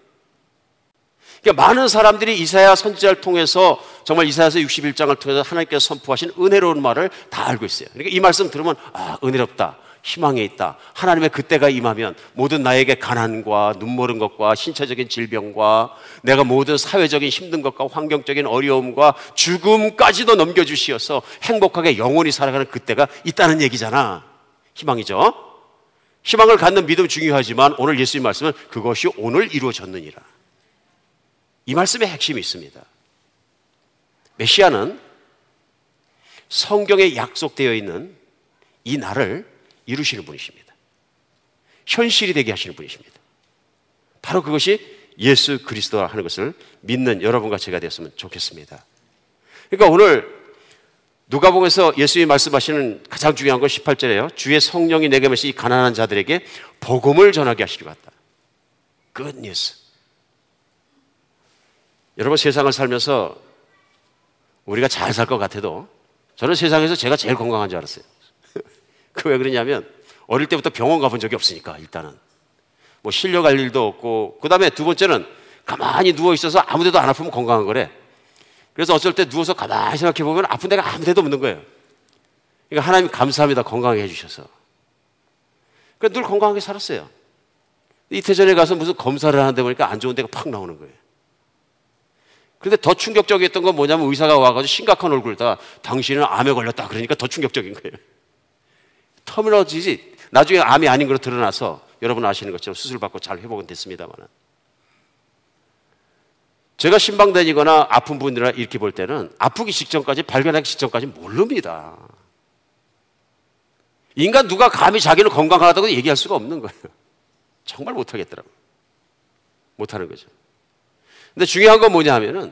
그러니까 많은 사람들이 이사야 선지자를 통해서 정말 이사야서 61장을 통해서 하나님께서 선포하신 은혜로운 말을 다 알고 있어요. 그러니까 이 말씀 들으면 아 은혜롭다. 희망이 있다. 하나님의 그때가 임하면 모든 나에게 가난과 눈모른 것과 신체적인 질병과 내가 모든 사회적인 힘든 것과 환경적인 어려움과 죽음까지도 넘겨주시어서 행복하게 영원히 살아가는 그때가 있다는 얘기잖아. 희망이죠. 희망을 갖는 믿음 중요하지만 오늘 예수님 말씀은 그것이 오늘 이루어졌느니라. 이 말씀에 핵심이 있습니다. 메시아는 성경에 약속되어 있는 이 날을 이루시는 분이십니다. 현실이 되게 하시는 분이십니다. 바로 그것이 예수 그리스도라 하는 것을 믿는 여러분과 제가 되었으면 좋겠습니다. 그러니까 오늘 누가복음에서 예수님이 말씀하시는 가장 중요한 건 18절이에요. 주의 성령이 내게 메시 이 가난한 자들에게 복음을 전하게 하시려 갔다. Good news. 여러분 세상을 살면서 우리가 잘 살 것 같아도 저는 세상에서 제가 제일 건강한 줄 알았어요. 그 왜 그러냐면 어릴 때부터 병원 가본 적이 없으니까 일단은 뭐 실려 갈 일도 없고 그 다음에 두 번째는 가만히 누워 있어서 아무데도 안 아프면 건강한 거래. 그래서 어쩔 때 누워서 가만히 생각해 보면 아픈 데가 아무 데도 없는 거예요. 그러니까 하나님 감사합니다 건강하게 해주셔서. 그러니까 늘 건강하게 살았어요. 이태 전에 가서 무슨 검사를 하는데 보니까 안 좋은 데가 팍 나오는 거예요. 그런데 더 충격적이었던 건 뭐냐면 의사가 와가지고 심각한 얼굴다 당신은 암에 걸렸다 그러니까 더 충격적인 거예요. 터미널지지 나중에 암이 아닌 걸로 드러나서 여러분 아시는 것처럼 수술받고 잘 회복은 됐습니다만 제가 신방 다니거나 아픈 분들이나 이렇게 볼 때는 아프기 직전까지 발견하기 직전까지 모릅니다. 인간 누가 감히 자기는 건강하다고 얘기할 수가 없는 거예요. 정말 못하겠더라고. 못하는 거죠. 근데 중요한 건 뭐냐 하면은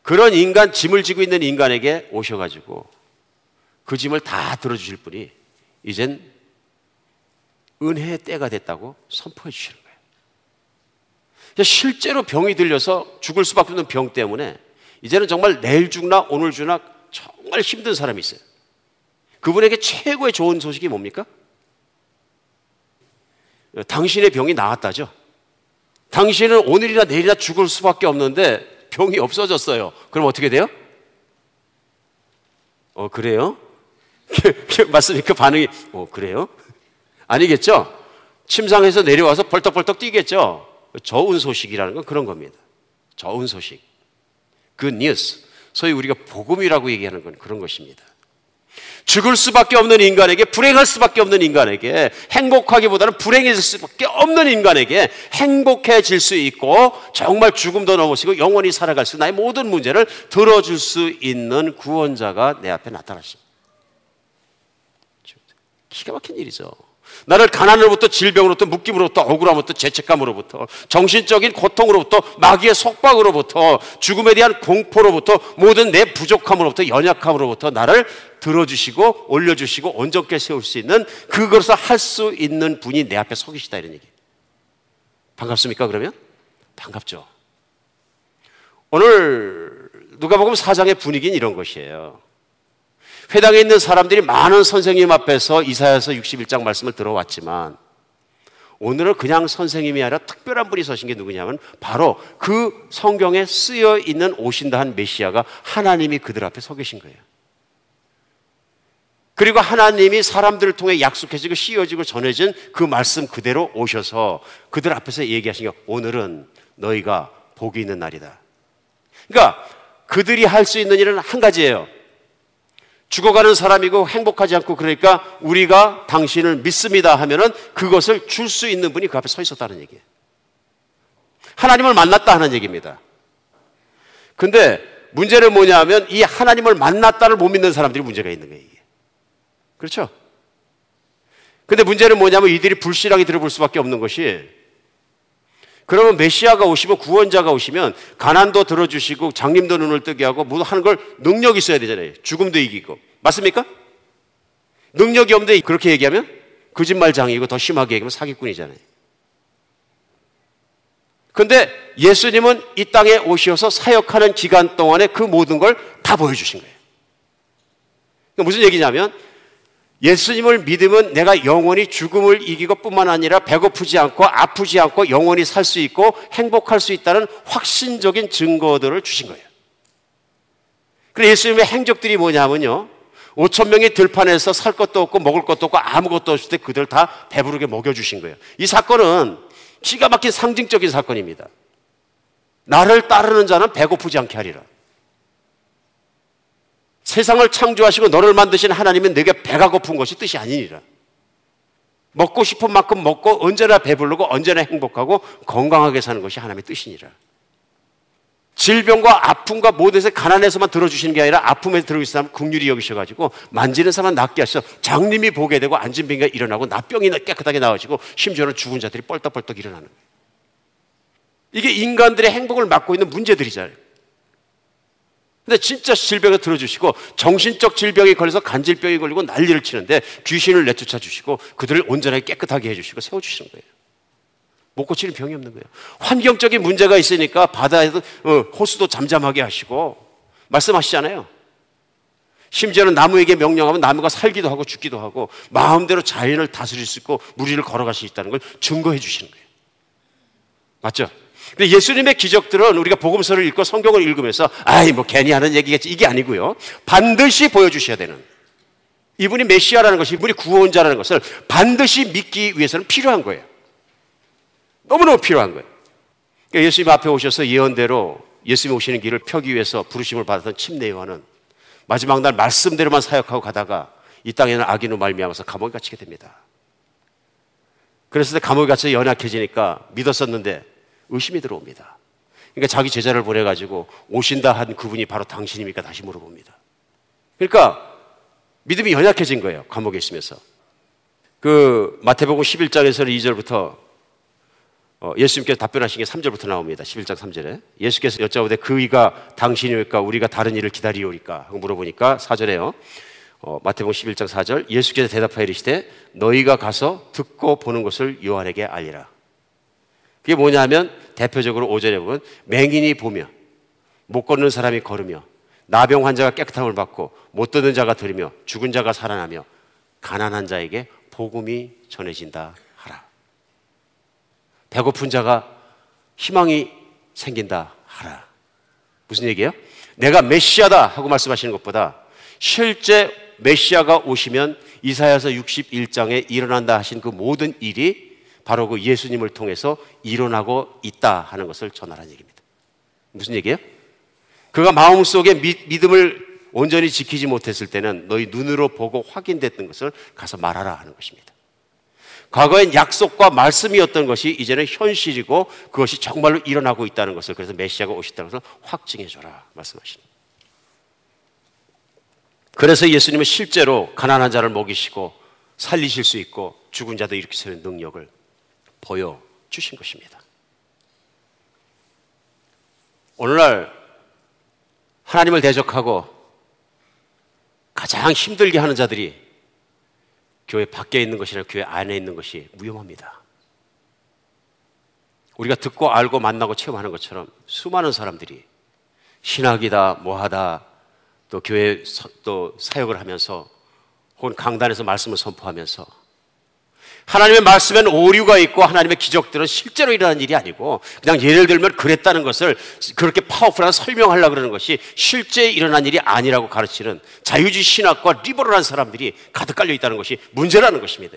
그런 인간, 짐을 지고 있는 인간에게 오셔가지고 그 짐을 다 들어주실 분이 이젠 은혜의 때가 됐다고 선포해 주시는 거예요. 실제로 병이 들려서 죽을 수밖에 없는 병 때문에 이제는 정말 내일 죽나 오늘 죽나 정말 힘든 사람이 있어요. 그분에게 최고의 좋은 소식이 뭡니까? 당신의 병이 나았다죠. 당신은 오늘이나 내일이나 죽을 수밖에 없는데 병이 없어졌어요. 그럼 어떻게 돼요? 어, 그래요? 맞습니까? 그 반응이, 어, 그래요? 아니겠죠? 침상에서 내려와서 벌떡벌떡 뛰겠죠? 좋은 소식이라는 건 그런 겁니다. 좋은 소식. 그 뉴스. 소위 우리가 복음이라고 얘기하는 건 그런 것입니다. 죽을 수밖에 없는 인간에게 불행할 수밖에 없는 인간에게 행복하기보다는 불행해질 수밖에 없는 인간에게 행복해질 수 있고 정말 죽음도 넘으시고 영원히 살아갈 수 나의 모든 문제를 들어줄 수 있는 구원자가 내 앞에 나타나십니다. 기가 막힌 일이죠. 나를 가난으로부터 질병으로부터 묶임으로부터 억울함으로부터 죄책감으로부터 정신적인 고통으로부터 마귀의 속박으로부터 죽음에 대한 공포로부터 모든 내 부족함으로부터 연약함으로부터 나를 들어주시고 올려주시고 온전케 세울 수 있는 그것을 할 수 있는 분이 내 앞에 서 계시다 이런 얘기. 반갑습니까 그러면? 반갑죠. 오늘 누가복음 사장의 분위기는 이런 것이에요. 회당에 있는 사람들이 많은 선생님 앞에서 이사야서 61장 말씀을 들어왔지만 오늘은 그냥 선생님이 아니라 특별한 분이 서신 게 누구냐면 바로 그 성경에 쓰여 있는 오신다 한 메시아가 하나님이 그들 앞에 서 계신 거예요. 그리고 하나님이 사람들을 통해 약속해지고 씌워지고 전해진 그 말씀 그대로 오셔서 그들 앞에서 얘기하신 게 오늘은 너희가 복이 있는 날이다. 그러니까 그들이 할 수 있는 일은 한 가지예요. 죽어가는 사람이고 행복하지 않고 그러니까 우리가 당신을 믿습니다 하면은 그것을 줄 수 있는 분이 그 앞에 서 있었다는 얘기예요. 하나님을 만났다 하는 얘기입니다. 근데 문제는 뭐냐 하면 이 하나님을 만났다를 못 믿는 사람들이 문제가 있는 거예요. 이게. 그렇죠? 근데 문제는 뭐냐면 이들이 불신하게 들어볼 수밖에 없는 것이 그러면 메시아가 오시면 구원자가 오시면 가난도 들어주시고 장님도 눈을 뜨게 하고 뭐 하는 걸 능력이 있어야 되잖아요. 죽음도 이기고. 맞습니까? 능력이 없는데 그렇게 얘기하면 거짓말장이고 더 심하게 얘기하면 사기꾼이잖아요. 근데 예수님은 이 땅에 오셔서 사역하는 기간 동안에 그 모든 걸 다 보여주신 거예요. 그러니까 무슨 얘기냐면 예수님을 믿으면 내가 영원히 죽음을 이기고 뿐만 아니라 배고프지 않고 아프지 않고 영원히 살 수 있고 행복할 수 있다는 확신적인 증거들을 주신 거예요. 그래서 예수님의 행적들이 뭐냐면요. 5천 명이 들판에서 살 것도 없고 먹을 것도 없고 아무것도 없을 때 그들 다 배부르게 먹여주신 거예요. 이 사건은 기가 막힌 상징적인 사건입니다. 나를 따르는 자는 배고프지 않게 하리라. 세상을 창조하시고 너를 만드신 하나님은 내게 배가 고픈 것이 뜻이 아니니라. 먹고 싶은 만큼 먹고 언제나 배부르고 언제나 행복하고 건강하게 사는 것이 하나님의 뜻이니라. 질병과 아픔과 모든 것에 가난해서만 들어주시는 게 아니라 아픔에 들어있는 사람 국률이 여기셔가지고 만지는 사람 낫게 하셔 장님이 보게 되고 앉은 병이 일어나고 나병이 깨끗하게 나아지고 심지어는 죽은 자들이 뻘떡뻘떡 일어나는 거예요. 이게 인간들의 행복을 막고 있는 문제들이잖아요. 근데 진짜 질병을 들어주시고 정신적 질병이 걸려서 간질병이 걸리고 난리를 치는데 귀신을 내쫓아 주시고 그들을 온전하게 깨끗하게 해주시고 세워주시는 거예요. 못 고치는 병이 없는 거예요. 환경적인 문제가 있으니까 바다에도 어, 호수도 잠잠하게 하시고 말씀하시잖아요. 심지어는 나무에게 명령하면 나무가 살기도 하고 죽기도 하고 마음대로 자연을 다스릴 수 있고 무리를 걸어갈 수 있다는 걸 증거해 주시는 거예요. 맞죠? 근데 예수님의 기적들은 우리가 복음서를 읽고 성경을 읽으면서 아이 뭐 괜히 하는 얘기겠지 이게 아니고요. 반드시 보여주셔야 되는 이분이 메시아라는 것이 이분이 구원자라는 것을 반드시 믿기 위해서는 필요한 거예요. 너무너무 필요한 거예요. 그러니까 예수님 앞에 오셔서 예언대로 예수님 오시는 길을 펴기 위해서 부르심을 받았던 침례요한은 마지막 날 말씀대로만 사역하고 가다가 이 땅에는 악인으로 말미암아서 감옥에 갇히게 됩니다. 그랬을 때 감옥에 갇혀 연약해지니까 믿었었는데 의심이 들어옵니다. 그러니까 자기 제자를 보내가지고 오신다 한 그분이 바로 당신입니까? 다시 물어봅니다. 그러니까 믿음이 연약해진 거예요. 감옥에 있으면서. 그 마태복음 11장에서는 2절부터 어, 예수님께서 답변하신 게 3절부터 나옵니다. 11장 3절에. 예수께서 여짜오되 그이가 당신이올까 우리가 다른 일을 기다리오리까 물어보니까 4절에요. 어, 마태복음 11장 4절 예수께서 대답하여 이르시되 너희가 가서 듣고 보는 것을 요한에게 알리라. 그게 뭐냐면 대표적으로 5절에 보면 맹인이 보며 못 걷는 사람이 걸으며 나병 환자가 깨끗함을 받고 못 듣는 자가 들으며 죽은 자가 살아나며 가난한 자에게 복음이 전해진다 배고픈 자가 희망이 생긴다 하라. 무슨 얘기예요? 내가 메시아다 하고 말씀하시는 것보다 실제 메시아가 오시면 이사야서 61장에 일어난다 하신 그 모든 일이 바로 그 예수님을 통해서 일어나고 있다 하는 것을 전하라는 얘기입니다. 무슨 얘기예요? 그가 마음속에 믿음을 온전히 지키지 못했을 때는 너희 눈으로 보고 확인됐던 것을 가서 말하라 하는 것입니다. 과거엔 약속과 말씀이었던 것이 이제는 현실이고 그것이 정말로 일어나고 있다는 것을 그래서 메시아가 오셨다는 것을 확증해 줘라 말씀하십니다. 그래서 예수님은 실제로 가난한 자를 먹이시고 살리실 수 있고 죽은 자도 일으키는 능력을 보여 주신 것입니다. 오늘날 하나님을 대적하고 가장 힘들게 하는 자들이 교회 밖에 있는 것이나 교회 안에 있는 것이 위험합니다. 우리가 듣고 알고 만나고 체험하는 것처럼 수많은 사람들이 신학이다, 뭐하다, 또 교회 또 사역을 하면서 혹은 강단에서 말씀을 선포하면서 하나님의 말씀엔 오류가 있고 하나님의 기적들은 실제로 일어나는 일이 아니고 그냥 예를 들면 그랬다는 것을 그렇게 파워풀한 설명하려고 그러는 것이 실제 일어난 일이 아니라고 가르치는 자유주의 신학과 리버럴한 사람들이 가득 깔려 있다는 것이 문제라는 것입니다.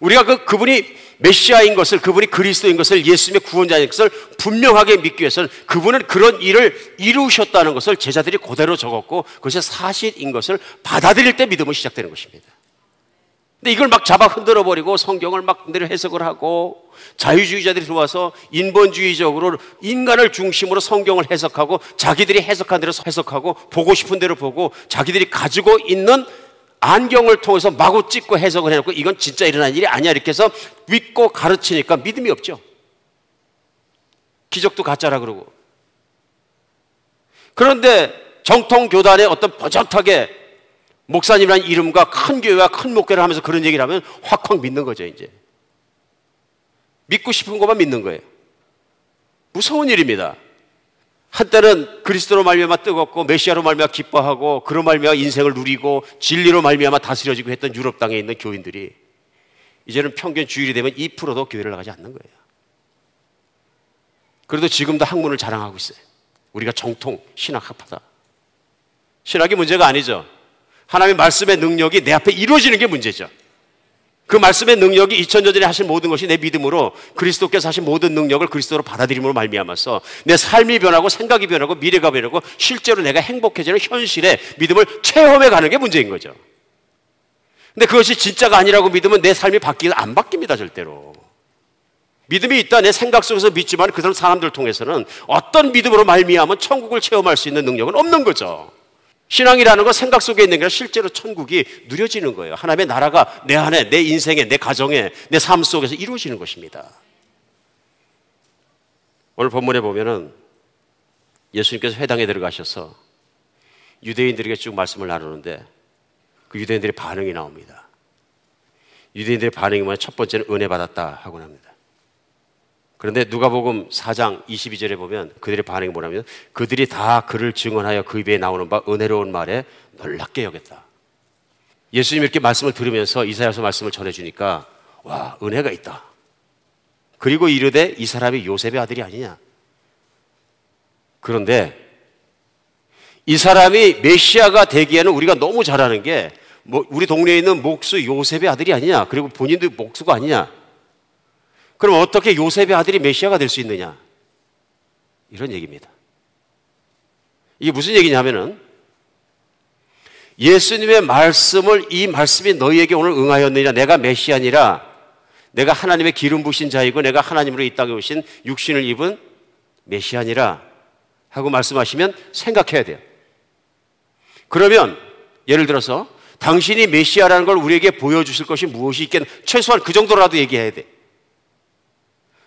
우리가 그, 그분이 메시아인 것을, 그분이 그리스도인 것을, 예수님의 구원자인 것을 분명하게 믿기 위해서는 그분은 그런 일을 이루셨다는 것을 제자들이 그대로 적었고 그것이 사실인 것을 받아들일 때 믿음은 시작되는 것입니다. 근데 이걸 막 잡아 흔들어 버리고 성경을 막 내려 해석을 하고 자유주의자들이 들어와서 인본주의적으로 인간을 중심으로 성경을 해석하고 자기들이 해석한 대로 해석하고 보고 싶은 대로 보고 자기들이 가지고 있는 안경을 통해서 마구 찍고 해석을 해놓고 이건 진짜 일어난 일이 아니야 이렇게 해서 믿고 가르치니까 믿음이 없죠. 기적도 가짜라 그러고. 그런데 정통 교단의 어떤 버젓하게 목사님이라는 이름과 큰 교회와 큰 목회를 하면서 그런 얘기를 하면 확확 믿는 거죠, 이제. 믿고 싶은 것만 믿는 거예요. 무서운 일입니다. 한때는 그리스도로 말미암아 뜨겁고 메시아로 말미암아 기뻐하고 그로 말미암아 인생을 누리고 진리로 말미암아 다스려지고 했던 유럽 땅에 있는 교인들이 이제는 평균 주일이 되면 2%도 교회를 나가지 않는 거예요. 그래도 지금도 학문을 자랑하고 있어요. 우리가 정통 신학학파다. 신학이 문제가 아니죠. 하나님의 말씀의 능력이 내 앞에 이루어지는 게 문제죠. 그 말씀의 능력이 2000년 전에 하신 모든 것이 내 믿음으로 그리스도께서 하신 모든 능력을 그리스도로 받아들임으로 말미암아서 내 삶이 변하고 생각이 변하고 미래가 변하고 실제로 내가 행복해지는 현실의 믿음을 체험해 가는 게 문제인 거죠. 근데 그것이 진짜가 아니라고 믿으면 내 삶이 바뀌 안 바뀝니다 절대로. 믿음이 있다 내 생각 속에서 믿지만 그 사람들 통해서는 어떤 믿음으로 말미암아 천국을 체험할 수 있는 능력은 없는 거죠. 신앙이라는 건 생각 속에 있는 게 실제로 천국이 누려지는 거예요. 하나님의 나라가 내 안에, 내 인생에, 내 가정에, 내 삶 속에서 이루어지는 것입니다. 오늘 본문에 보면은 예수님께서 회당에 들어가셔서 유대인들에게 쭉 말씀을 나누는데 그 유대인들의 반응이 나옵니다. 유대인들의 반응이 뭐냐? 첫 번째는 은혜 받았다 하고 납니다. 그런데 누가복음 4장 22절에 보면 그들의 반응이 뭐냐면 그들이 다 그를 증언하여 그 입에 나오는 바 은혜로운 말에 놀랍게 여겼다. 예수님 이렇게 말씀을 들으면서 이사야서 말씀을 전해 주니까 와 은혜가 있다. 그리고 이르되 이 사람이 요셉의 아들이 아니냐. 그런데 이 사람이 메시아가 되기에는 우리가 너무 잘하는 게 뭐 우리 동네에 있는 목수 요셉의 아들이 아니냐. 그리고 본인도 목수가 아니냐. 그럼 어떻게 요셉의 아들이 메시아가 될 수 있느냐? 이런 얘기입니다. 이게 무슨 얘기냐면은 예수님의 말씀을 이 말씀이 너희에게 오늘 응하였느냐? 내가 메시아니라 내가 하나님의 기름 부신 자이고 내가 하나님으로 이 땅에 오신 육신을 입은 메시아니라 하고 말씀하시면 생각해야 돼요. 그러면 예를 들어서 당신이 메시아라는 걸 우리에게 보여주실 것이 무엇이 있겠나 최소한 그 정도라도 얘기해야 돼.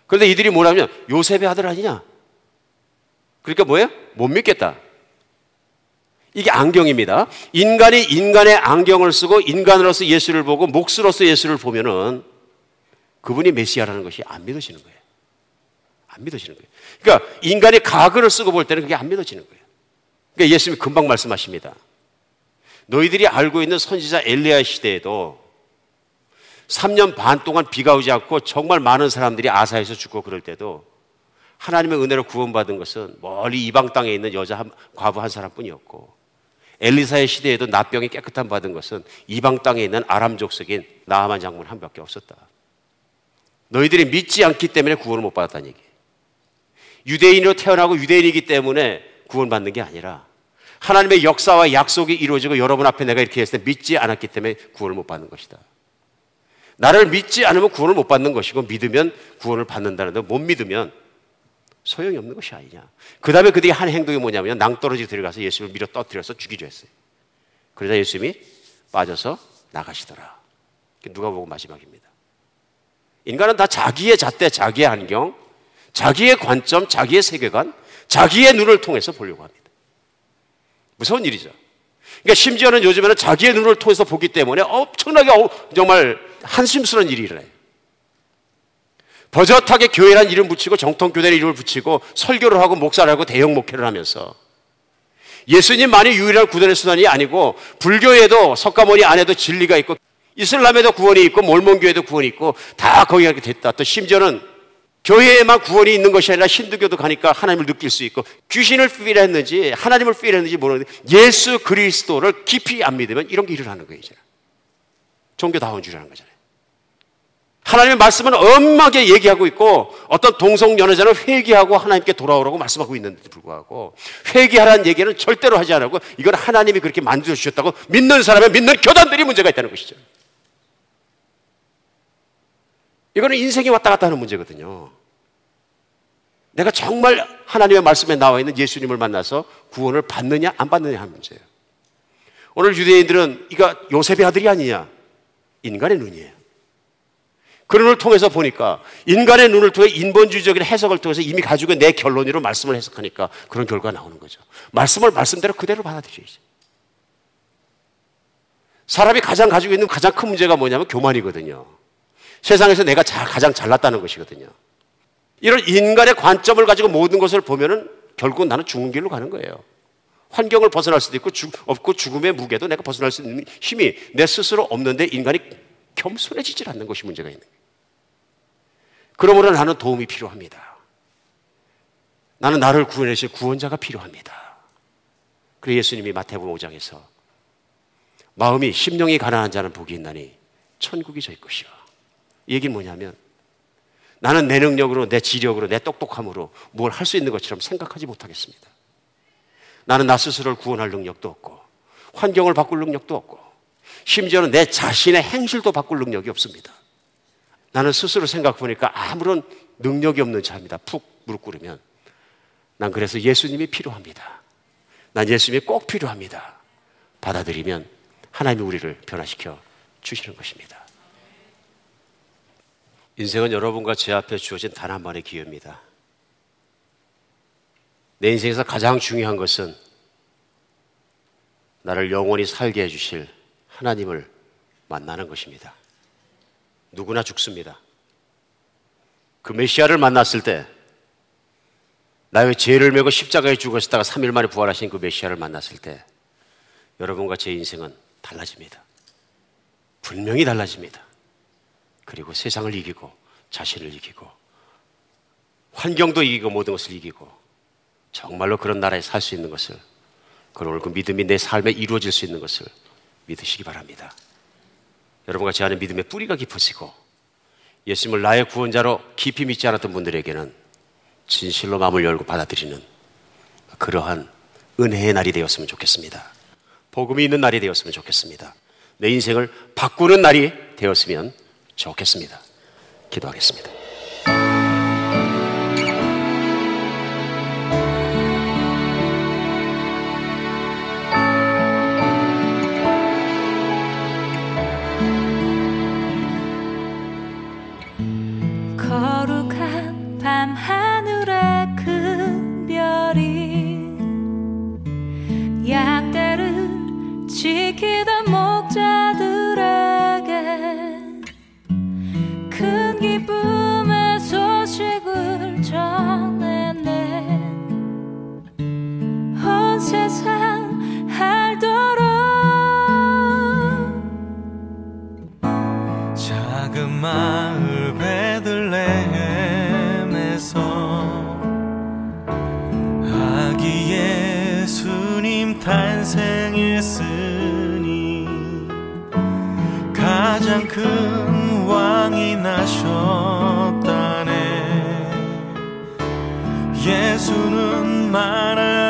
그런데 이들이 뭐라면 요셉의 아들 아니냐? 그러니까 뭐예요? 못 믿겠다. 이게 안경입니다. 인간이 인간의 안경을 쓰고 인간으로서 예수를 보고 몫으로서 예수를 보면은 그분이 메시아라는 것이 안 믿어지는 거예요. 안 믿어지는 거예요. 그러니까 인간이 가글을 쓰고 볼 때는 그게 안 믿어지는 거예요. 그러니까 예수님이 금방 말씀하십니다. 너희들이 알고 있는 선지자 엘리야 시대에도 3년 반 동안 비가 오지 않고 정말 많은 사람들이 아사에서 죽고 그럴 때도 하나님의 은혜로 구원받은 것은 멀리 이방 땅에 있는 여자 한, 과부 한 사람뿐이었고 엘리사의 시대에도 나병이 깨끗한 받은 것은 이방 땅에 있는 아람 족속인 나아만 장군 한 밖에 없었다. 너희들이 믿지 않기 때문에 구원을 못 받았다는 얘기. 유대인으로 태어나고 유대인이기 때문에 구원받는 게 아니라 하나님의 역사와 약속이 이루어지고 여러분 앞에 내가 이렇게 했을 때 믿지 않았기 때문에 구원을 못 받는 것이다. 나를 믿지 않으면 구원을 못 받는 것이고 믿으면 구원을 받는다는데 못 믿으면 소용이 없는 것이 아니냐. 그 다음에 그들이 한 행동이 뭐냐면 낭떠러지 들어가서 예수를 밀어 떠뜨려서 죽이려 했어요. 그러자 예수님이 빠져서 나가시더라. 누가 보고 마지막입니다. 인간은 다 자기의 잣대, 자기의 안경, 자기의 관점, 자기의 세계관, 자기의 눈을 통해서 보려고 합니다. 무서운 일이죠. 그러니까 심지어는 요즘에는 자기의 눈을 통해서 보기 때문에 엄청나게 정말 한심스러운 일이 일어나요. 버젓하게 교회란 이름 붙이고 정통교회 이름을 붙이고 설교를 하고 목사를 하고 대형 목회를 하면서 예수님만이 유일한 구원의 수단이 아니고 불교에도 석가모니 안에도 진리가 있고 이슬람에도 구원이 있고 몰몬교에도 구원이 있고 다 거기 가게 됐다. 또 심지어는 교회에만 구원이 있는 것이 아니라 힌두교도 가니까 하나님을 느낄 수 있고 귀신을 필했는지 하나님을 필했는지 모르는데 예수 그리스도를 깊이 안 믿으면 이런 게 일어나는 거예요. 이제. 종교다운 줄이라는 거잖아요. 하나님의 말씀은 엄하게 얘기하고 있고 어떤 동성연애자는 회개하고 하나님께 돌아오라고 말씀하고 있는데도 불구하고 회개하라는 얘기는 절대로 하지 않고 이건 하나님이 그렇게 만들어 주셨다고 믿는 사람의 믿는 교단들이 문제가 있다는 것이죠. 이거는 인생이 왔다 갔다 하는 문제거든요. 내가 정말 하나님의 말씀에 나와 있는 예수님을 만나서 구원을 받느냐 안 받느냐 하는 문제예요. 오늘 유대인들은 이거 요셉의 아들이 아니냐? 인간의 눈이에요. 그 눈을 통해서 보니까 인간의 눈을 통해 인본주의적인 해석을 통해서 이미 가지고 내 결론으로 말씀을 해석하니까 그런 결과가 나오는 거죠. 말씀을 말씀대로 그대로 받아들여야지. 사람이 가장 가지고 있는 가장 큰 문제가 뭐냐면 교만이거든요. 세상에서 내가 가장 잘났다는 것이거든요. 이런 인간의 관점을 가지고 모든 것을 보면은 결국 나는 죽은 길로 가는 거예요. 환경을 벗어날 수도 있고 죽, 없고 죽음의 무게도 내가 벗어날 수 있는 힘이 내 스스로 없는데 인간이 겸손해지질 않는 것이 문제가 있는 거예요. 그러므로 나는 도움이 필요합니다. 나는 나를 구원해 주실 구원자가 필요합니다. 그래 예수님이 마태복음 5장에서 마음이 심령이 가난한 자는 복이 있나니 천국이 저희 것이요. 이 얘기는 뭐냐면 나는 내 능력으로 내 지력으로 내 똑똑함으로 뭘 할 수 있는 것처럼 생각하지 못하겠습니다. 나는 나 스스로를 구원할 능력도 없고 환경을 바꿀 능력도 없고 심지어는 내 자신의 행실도 바꿀 능력이 없습니다. 나는 스스로 생각 보니까 아무런 능력이 없는 자입니다. 푹 무릎 꿇으면 난 그래서 예수님이 필요합니다. 난 예수님이 꼭 필요합니다. 받아들이면 하나님이 우리를 변화시켜 주시는 것입니다. 인생은 여러분과 제 앞에 주어진 단 한 번의 기회입니다. 내 인생에서 가장 중요한 것은 나를 영원히 살게 해주실 하나님을 만나는 것입니다. 누구나 죽습니다. 그 메시아를 만났을 때 나의 죄를 메고 십자가에 죽었다가 3일 만에 부활하신 그 메시아를 만났을 때 여러분과 제 인생은 달라집니다. 분명히 달라집니다. 그리고 세상을 이기고 자신을 이기고 환경도 이기고 모든 것을 이기고 정말로 그런 나라에 살 수 있는 것을 그걸 그 믿음이 내 삶에 이루어질 수 있는 것을 믿으시기 바랍니다. 여러분과 제 안에 믿음의 뿌리가 깊어지고 예수님을 나의 구원자로 깊이 믿지 않았던 분들에게는 진실로 마음을 열고 받아들이는 그러한 은혜의 날이 되었으면 좋겠습니다. 복음이 있는 날이 되었으면 좋겠습니다. 내 인생을 바꾸는 날이 되었으면 좋겠습니다. 기도하겠습니다. 큰 왕이 나셨다네. 예수는 만왕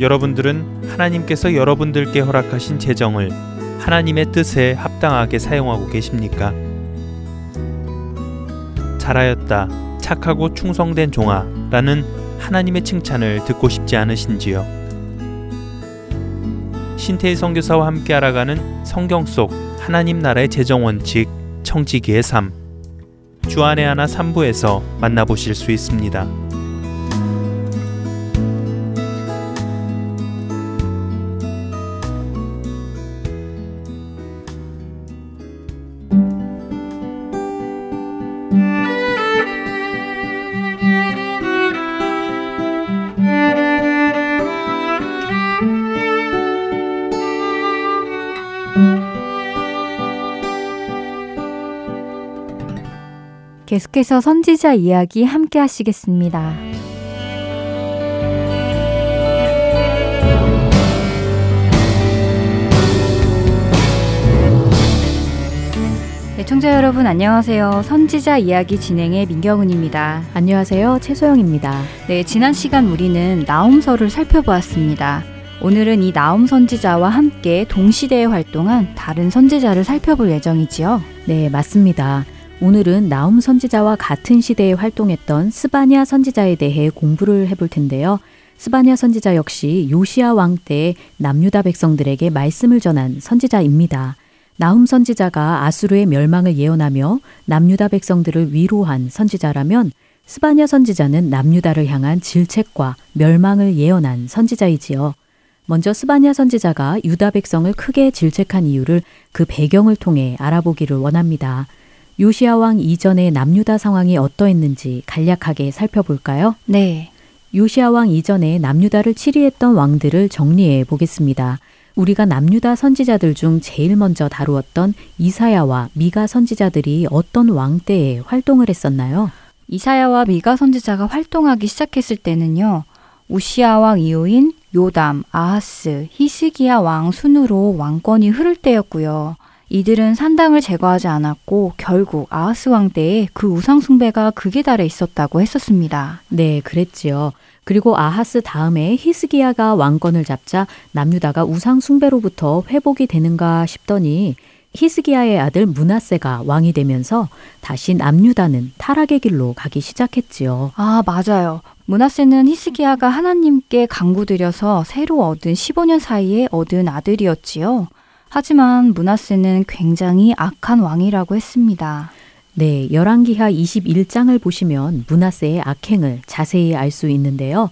여러분들은 하나님께서 여러분들께 허락하신 재정을 하나님의 뜻에 합당하게 사용하고 계십니까? 잘하였다. 착하고 충성된 종아. 라는 하나님의 칭찬을 듣고 싶지 않으신지요? 신태희 선교사와 함께 알아가는 성경 속 하나님 나라의 재정 원칙 청지기의 삶. 주안의 하나 3부에서 만나보실 수 있습니다. 계속해서 선지자 이야기 함께 하시겠습니다. 네, 청자 여러분 안녕하세요. 선지자 이야기 진행의 민경은입니다. 안녕하세요. 최소영입니다. 네, 지난 시간 우리는 나움서를 살펴보았습니다. 오늘은 이 나움 선지자와 함께 동시대에 활동한 다른 선지자를 살펴볼 예정이지요. 네, 맞습니다. 오늘은 나움 선지자와 같은 시대에 활동했던 스바냐 선지자에 대해 공부를 해볼 텐데요. 스바냐 선지자 역시 요시아 왕 때 남유다 백성들에게 말씀을 전한 선지자입니다. 나훔 선지자가 아수르의 멸망을 예언하며 남유다 백성들을 위로한 선지자라면 스바냐 선지자는 남유다를 향한 질책과 멸망을 예언한 선지자이지요. 먼저 스바냐 선지자가 유다 백성을 크게 질책한 이유를 그 배경을 통해 알아보기를 원합니다. 요시아 왕 이전의 남유다 상황이 어떠했는지 간략하게 살펴볼까요? 네. 요시아 왕 이전에 남유다를 치리했던 왕들을 정리해 보겠습니다. 우리가 남유다 선지자들 중 제일 먼저 다루었던 이사야와 미가 선지자들이 어떤 왕 때에 활동을 했었나요? 이사야와 미가 선지자가 활동하기 시작했을 때는요. 우시아 왕 이후인 요담, 아하스, 히스기야 왕 순으로 왕권이 흐를 때였고요. 이들은 산당을 제거하지 않았고 결국 아하스 왕 때에 그 우상 숭배가 극에 달해 있었다고 했었습니다. 네, 그랬지요. 그리고 아하스 다음에 히스기야가 왕권을 잡자 남유다가 우상 숭배로부터 회복이 되는가 싶더니 히스기야의 아들 므낫세가 왕이 되면서 다시 남유다는 타락의 길로 가기 시작했지요. 아, 맞아요. 므낫세는 히스기야가 하나님께 간구드려서 새로 얻은 15년 사이에 얻은 아들이었지요. 하지만 문하세는 굉장히 악한 왕이라고 했습니다. 네, 열왕기하 21장을 보시면 문하세의 악행을 자세히 알 수 있는데요.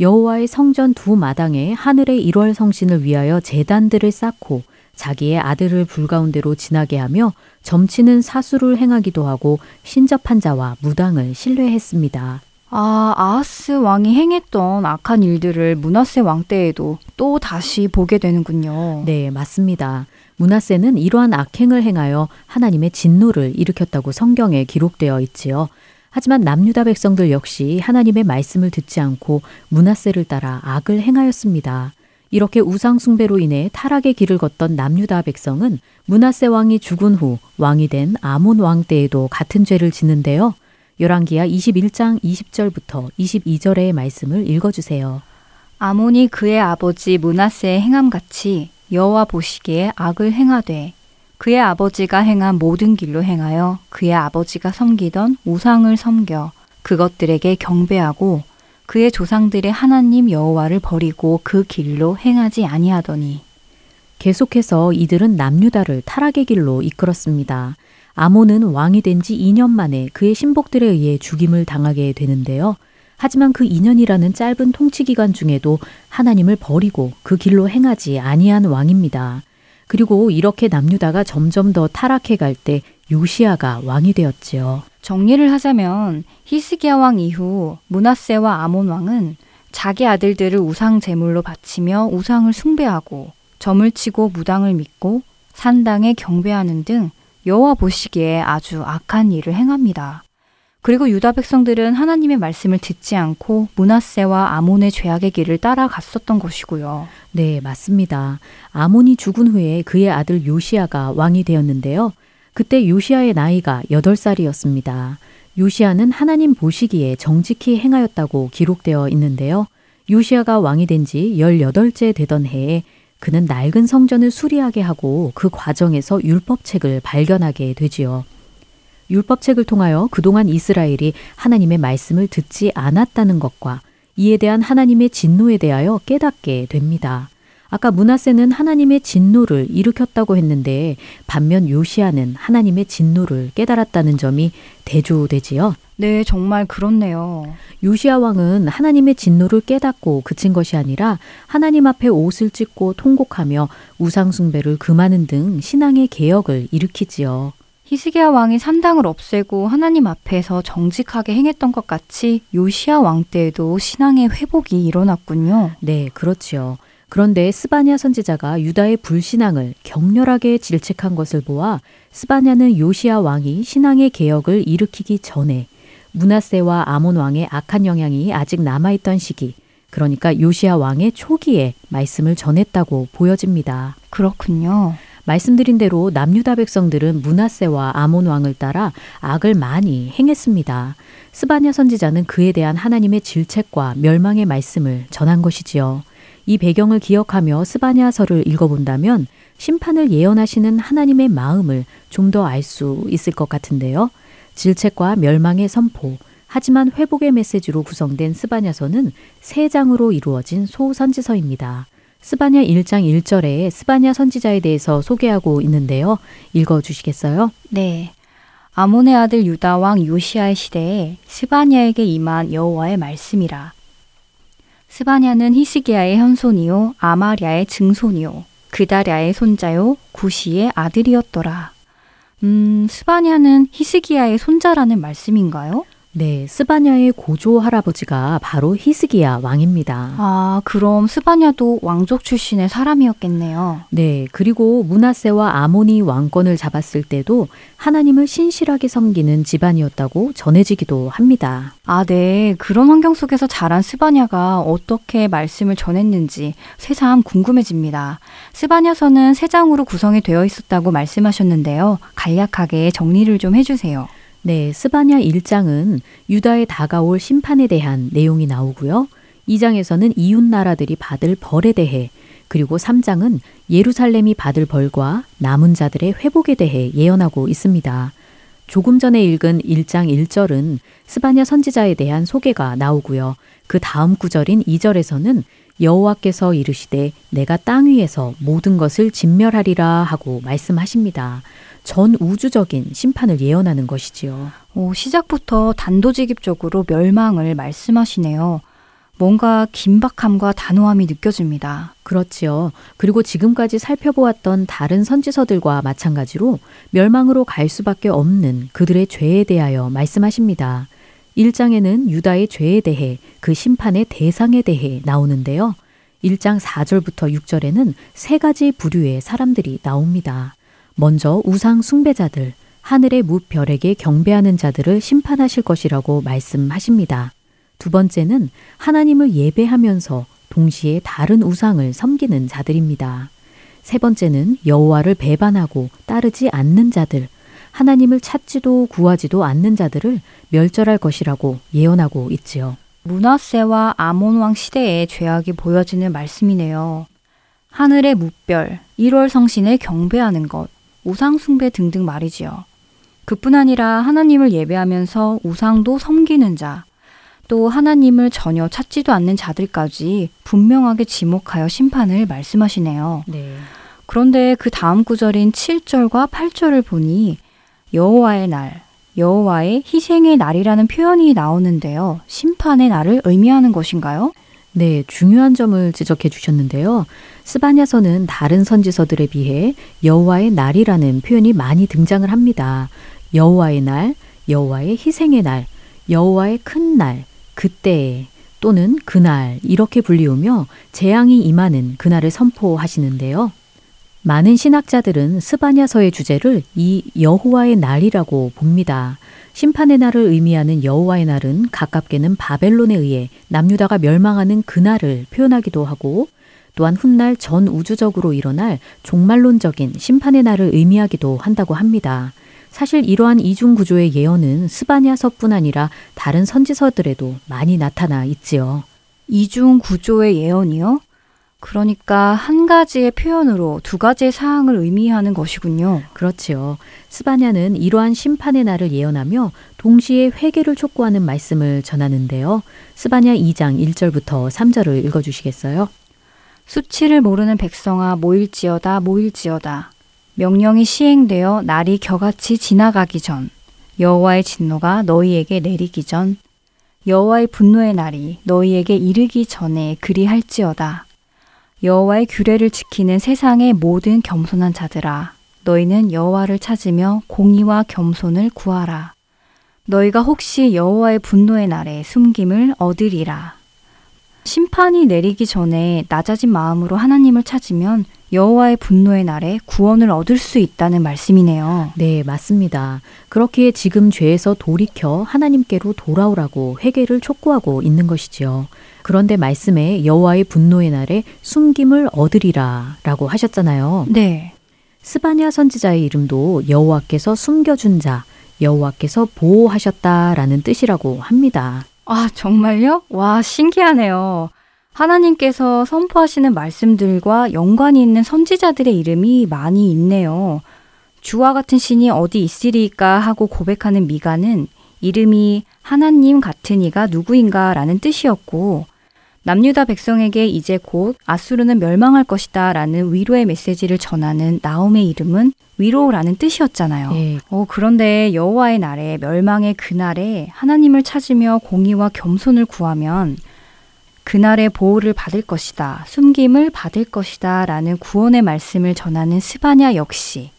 여호와의 성전 두 마당에 하늘의 일월 성신을 위하여 재단들을 쌓고 자기의 아들을 불가운데로 지나게 하며 점치는 사수를 행하기도 하고 신접한 자와 무당을 신뢰했습니다. 아, 아하스 왕이 행했던 악한 일들을 문하세 왕 때에도 또 다시 보게 되는군요. 네, 맞습니다. 문하세는 이러한 악행을 행하여 하나님의 진노를 일으켰다고 성경에 기록되어 있지요. 하지만 남유다 백성들 역시 하나님의 말씀을 듣지 않고 문하세를 따라 악을 행하였습니다. 이렇게 우상숭배로 인해 타락의 길을 걷던 남유다 백성은 문하세 왕이 죽은 후 왕이 된 아몬 왕 때에도 같은 죄를 짓는데요. 열왕기하 21장 20절부터 22절의 말씀을 읽어 주세요. 아몬이 그의 아버지 문하세의 행함같이 여호와 보시기에 악을 행하되 그의 아버지가 행한 모든 길로 행하여 그의 아버지가 섬기던 우상을 섬겨 그것들에게 경배하고 그의 조상들의 하나님 여호와를 버리고 그 길로 행하지 아니하더니 계속해서 이들은 남유다를 타락의 길로 이끌었습니다. 아몬은 왕이 된 지 2년 만에 그의 신복들에 의해 죽임을 당하게 되는데요. 하지만 그 2년이라는 짧은 통치 기간 중에도 하나님을 버리고 그 길로 행하지 아니한 왕입니다. 그리고 이렇게 남유다가 점점 더 타락해 갈 때 요시아가 왕이 되었지요. 정리를 하자면 히스기야 왕 이후 문하세와 아몬 왕은 자기 아들들을 우상 제물로 바치며 우상을 숭배하고 점을 치고 무당을 믿고 산당에 경배하는 등 여호와 보시기에 아주 악한 일을 행합니다. 그리고 유다 백성들은 하나님의 말씀을 듣지 않고 문하세와 아몬의 죄악의 길을 따라갔었던 것이고요. 네, 맞습니다. 아몬이 죽은 후에 그의 아들 요시아가 왕이 되었는데요. 그때 요시아의 나이가 8살이었습니다. 요시아는 하나님 보시기에 정직히 행하였다고 기록되어 있는데요. 요시아가 왕이 된 지 18째 되던 해에 그는 낡은 성전을 수리하게 하고 그 과정에서 율법책을 발견하게 되지요. 율법책을 통하여 그동안 이스라엘이 하나님의 말씀을 듣지 않았다는 것과 이에 대한 하나님의 진노에 대하여 깨닫게 됩니다. 아까 문하세는 하나님의 진노를 일으켰다고 했는데 반면 요시아는 하나님의 진노를 깨달았다는 점이 대조되지요. 네, 정말 그렇네요. 요시아 왕은 하나님의 진노를 깨닫고 그친 것이 아니라 하나님 앞에 옷을 찢고 통곡하며 우상숭배를 금하는 등 신앙의 개혁을 일으키지요. 히스기야 왕이 산당을 없애고 하나님 앞에서 정직하게 행했던 것 같이 요시아 왕 때에도 신앙의 회복이 일어났군요. 네, 그렇지요. 그런데 스바냐 선지자가 유다의 불신앙을 격렬하게 질책한 것을 보아 스바냐는 요시아 왕이 신앙의 개혁을 일으키기 전에 문하세와 아몬 왕의 악한 영향이 아직 남아있던 시기, 그러니까 요시아 왕의 초기에 말씀을 전했다고 보여집니다. 그렇군요. 말씀드린 대로 남유다 백성들은 문하세와 아몬 왕을 따라 악을 많이 행했습니다. 스바냐 선지자는 그에 대한 하나님의 질책과 멸망의 말씀을 전한 것이지요. 이 배경을 기억하며 스바냐서를 읽어본다면 심판을 예언하시는 하나님의 마음을 좀 더 알 수 있을 것 같은데요. 질책과 멸망의 선포, 하지만 회복의 메시지로 구성된 스바냐서는 세 장으로 이루어진 소선지서입니다. 스바냐 1장 1절에 스바냐 선지자에 대해서 소개하고 있는데요. 읽어 주시겠어요? 네. 아몬의 아들 유다 왕 요시아의 시대에 스바냐에게 임한 여호와의 말씀이라. 스바냐는 히스기야의 현손이요 아마랴의 증손이요 그다랴의 손자요 구시의 아들이었더라. 음, 스바냐는 히스기야의 손자라는 말씀인가요? 네, 스바냐의 고조 할아버지가 바로 히스기야 왕입니다. 아, 그럼 스바냐도 왕족 출신의 사람이었겠네요. 네, 그리고 문하세와 아모니 왕권을 잡았을 때도 하나님을 신실하게 섬기는 집안이었다고 전해지기도 합니다. 아, 네. 그런 환경 속에서 자란 스바냐가 어떻게 말씀을 전했는지 새삼 궁금해집니다. 스바냐서는 세 장으로 구성이 되어 있었다고 말씀하셨는데요. 간략하게 정리를 좀 해주세요. 네, 스바냐 1장은 유다에 다가올 심판에 대한 내용이 나오고요. 2장에서는 이웃 나라들이 받을 벌에 대해 그리고 3장은 예루살렘이 받을 벌과 남은 자들의 회복에 대해 예언하고 있습니다. 조금 전에 읽은 1장 1절은 스바냐 선지자에 대한 소개가 나오고요. 그 다음 구절인 2절에서는 여호와께서 이르시되 내가 땅 위에서 모든 것을 진멸하리라 하고 말씀하십니다. 전 우주적인 심판을 예언하는 것이지요. 오, 시작부터 단도직입적으로 멸망을 말씀하시네요. 뭔가 긴박함과 단호함이 느껴집니다. 그렇지요. 그리고 지금까지 살펴보았던 다른 선지서들과 마찬가지로 멸망으로 갈 수밖에 없는 그들의 죄에 대하여 말씀하십니다. 1장에는 유다의 죄에 대해 그 심판의 대상에 대해 나오는데요. 1장 4절부터 6절에는 세 가지 부류의 사람들이 나옵니다. 먼저 우상 숭배자들, 하늘의 무별에게 경배하는 자들을 심판하실 것이라고 말씀하십니다. 두 번째는 하나님을 예배하면서 동시에 다른 우상을 섬기는 자들입니다. 세 번째는 여호와를 배반하고 따르지 않는 자들, 하나님을 찾지도 구하지도 않는 자들을 멸절할 것이라고 예언하고 있지요. 문하세와 아몬 왕 시대의 죄악이 보여지는 말씀이네요. 하늘의 무별, 1월 성신을 경배하는 것, 우상숭배 등등 말이지요. 그뿐 아니라 하나님을 예배하면서 우상도 섬기는 자, 또 하나님을 전혀 찾지도 않는 자들까지 분명하게 지목하여 심판을 말씀하시네요. 네. 그런데 그 다음 구절인 7절과 8절을 보니 여호와의 날, 여호와의 희생의 날이라는 표현이 나오는데요. 심판의 날을 의미하는 것인가요? 네, 중요한 점을 지적해 주셨는데요. 스바냐서는 다른 선지서들에 비해 여호와의 날이라는 표현이 많이 등장을 합니다. 여호와의 날, 여호와의 희생의 날, 여호와의 큰 날, 그때 또는 그날 이렇게 불리우며 재앙이 임하는 그날을 선포하시는데요. 많은 신학자들은 스바냐서의 주제를 이 여호와의 날이라고 봅니다. 심판의 날을 의미하는 여호와의 날은 가깝게는 바벨론에 의해 남유다가 멸망하는 그날을 표현하기도 하고 또한 훗날 전 우주적으로 일어날 종말론적인 심판의 날을 의미하기도 한다고 합니다. 사실 이러한 이중 구조의 예언은 스바냐서뿐 아니라 다른 선지서들에도 많이 나타나 있지요. 이중 구조의 예언이요? 그러니까 한 가지의 표현으로 두 가지의 사항을 의미하는 것이군요. 그렇지요. 스바냐는 이러한 심판의 날을 예언하며 동시에 회개를 촉구하는 말씀을 전하는데요. 스바냐 2장 1절부터 3절을 읽어 주시겠어요? 수치를 모르는 백성아 모일지어다 모일지어다. 명령이 시행되어 날이 겨같이 지나가기 전 여호와의 진노가 너희에게 내리기 전 여호와의 분노의 날이 너희에게 이르기 전에 그리할지어다. 여호와의 규례를 지키는 세상의 모든 겸손한 자들아 너희는 여호와를 찾으며 공의와 겸손을 구하라. 너희가 혹시 여호와의 분노의 날에 숨김을 얻으리라. 심판이 내리기 전에 낮아진 마음으로 하나님을 찾으면 여호와의 분노의 날에 구원을 얻을 수 있다는 말씀이네요. 네, 맞습니다. 그렇기에 지금 죄에서 돌이켜 하나님께로 돌아오라고 회개를 촉구하고 있는 것이지요. 그런데 말씀에 여호와의 분노의 날에 숨김을 얻으리라라고 하셨잖아요. 네. 스바냐 선지자의 이름도 여호와께서 숨겨준 자, 여호와께서 보호하셨다라는 뜻이라고 합니다. 아, 정말요? 와, 신기하네요. 하나님께서 선포하시는 말씀들과 연관이 있는 선지자들의 이름이 많이 있네요. 주와 같은 신이 어디 있으리까 하고 고백하는 미가는 이름이 하나님 같은 이가 누구인가 라는 뜻이었고, 남유다 백성에게 이제 곧 아수르는 멸망할 것이다 라는 위로의 메시지를 전하는 나옴의 이름은 위로라는 뜻이었잖아요. 네. 어, 그런데 여호와의 날에 멸망의 그날에 하나님을 찾으며 공의와 겸손을 구하면 그날의 보호를 받을 것이다. 숨김을 받을 것이다. 라는 구원의 말씀을 전하는 스바냐 역시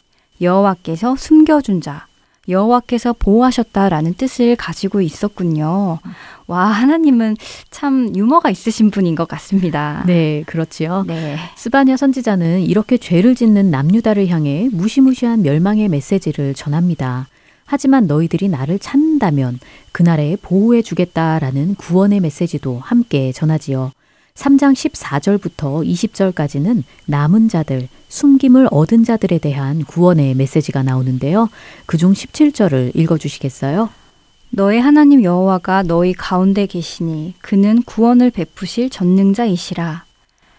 여호와께서 숨겨준 자, 여호와께서 보호하셨다라는 뜻을 가지고 있었군요. 와, 하나님은 참 유머가 있으신 분인 것 같습니다. 네, 그렇지요. 네. 스바냐 선지자는 이렇게 죄를 짓는 남유다를 향해 무시무시한 멸망의 메시지를 전합니다. 하지만 너희들이 나를 찾는다면 그날에 보호해 주겠다라는 구원의 메시지도 함께 전하지요. 3장 14절부터 20절까지는 남은 자들, 숨김을 얻은 자들에 대한 구원의 메시지가 나오는데요. 그중 17절을 읽어 주시겠어요? 너의 하나님 여호와가 너희 가운데 계시니 그는 구원을 베푸실 전능자이시라.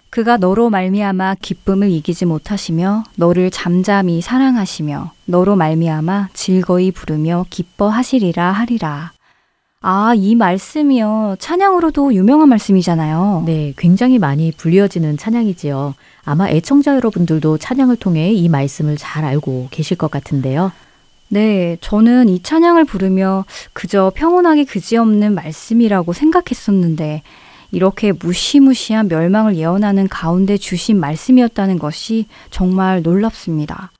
그가 너로 말미암아 기쁨을 이기지 못하시며 너를 잠잠히 사랑하시며 너로 말미암아 즐거이 부르며 기뻐하시리라 하리라. 아, 이 말씀이요. 찬양으로도 유명한 말씀이잖아요. 네, 굉장히 많이 불리어지는 찬양이지요. 아마 애청자 여러분들도 찬양을 통해 이 말씀을 잘 알고 계실 것 같은데요. 네, 저는 이 찬양을 부르며 그저 평온하게 그지없는 말씀이라고 생각했었는데 이렇게 무시무시한 멸망을 예언하는 가운데 주신 말씀이었다는 것이 정말 놀랍습니다.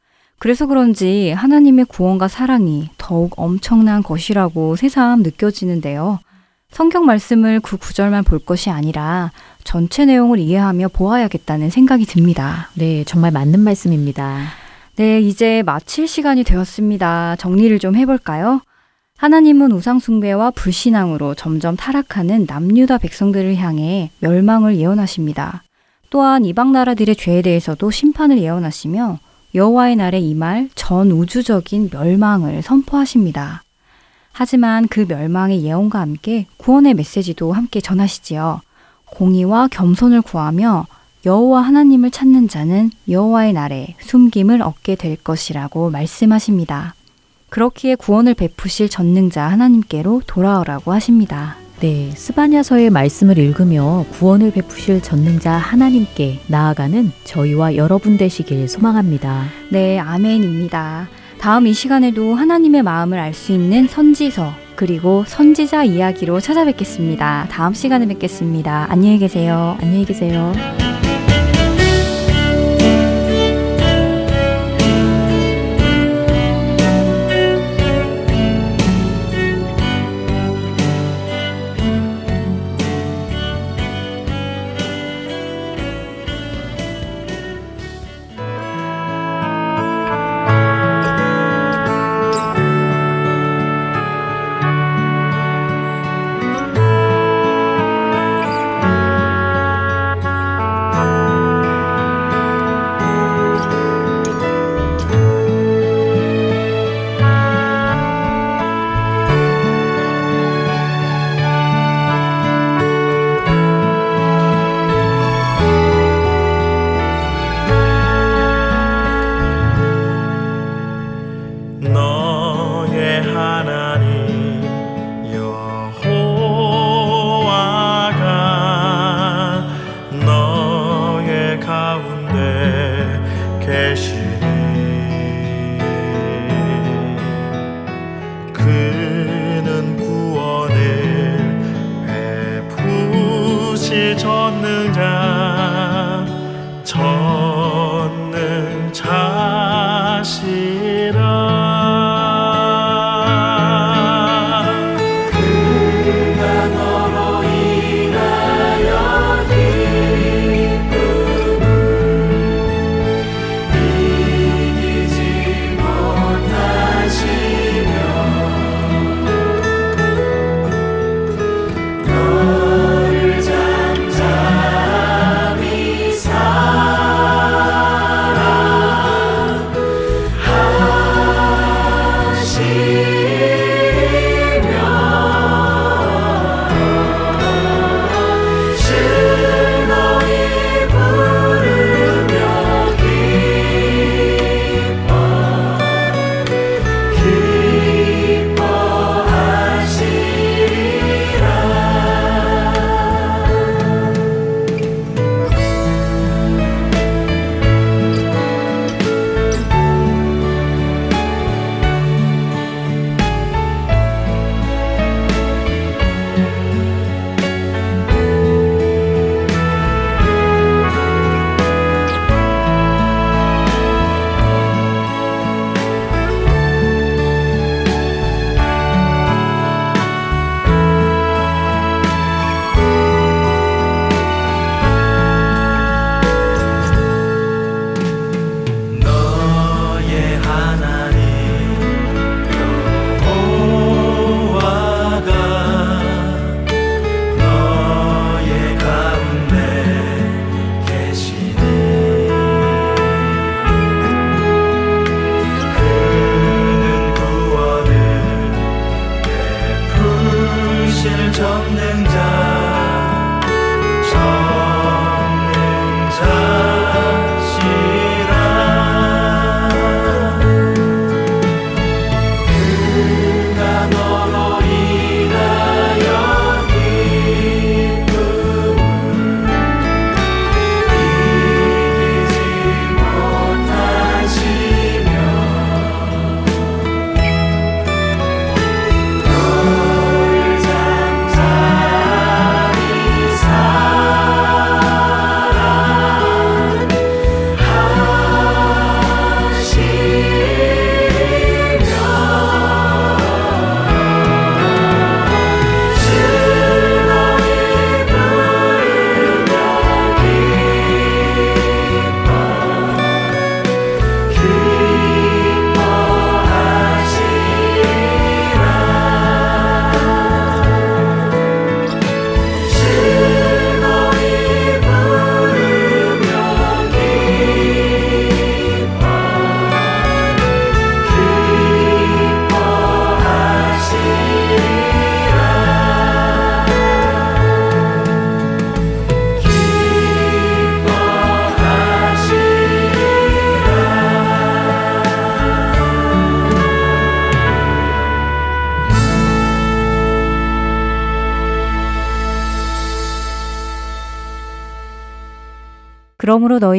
그래서 그런지 하나님의 구원과 사랑이 더욱 엄청난 것이라고 새삼 느껴지는데요. 성경 말씀을 그 구절만 볼 것이 아니라 전체 내용을 이해하며 보아야겠다는 생각이 듭니다. 네, 정말 맞는 말씀입니다. 네, 이제 마칠 시간이 되었습니다. 정리를 좀 해볼까요? 하나님은 우상숭배와 불신앙으로 점점 타락하는 남유다 백성들을 향해 멸망을 예언하십니다. 또한 이방 나라들의 죄에 대해서도 심판을 예언하시며 여호와의 날에 임할 전 우주적인 멸망을 선포하십니다. 하지만 그 멸망의 예언과 함께 구원의 메시지도 함께 전하시지요. 공의와 겸손을 구하며 여호와 하나님을 찾는 자는 여호와의 날에 숨김을 얻게 될 것이라고 말씀하십니다. 그렇기에 구원을 베푸실 전능자 하나님께로 돌아오라고 하십니다. 네, 스바냐서의 말씀을 읽으며 구원을 베푸실 전능자 하나님께 나아가는 저희와 여러분 되시길 소망합니다. 네, 아멘입니다. 다음 이 시간에도 하나님의 마음을 알 수 있는 선지서 그리고 선지자 이야기로 찾아뵙겠습니다. 다음 시간에 뵙겠습니다. 안녕히 계세요. 안녕히 계세요.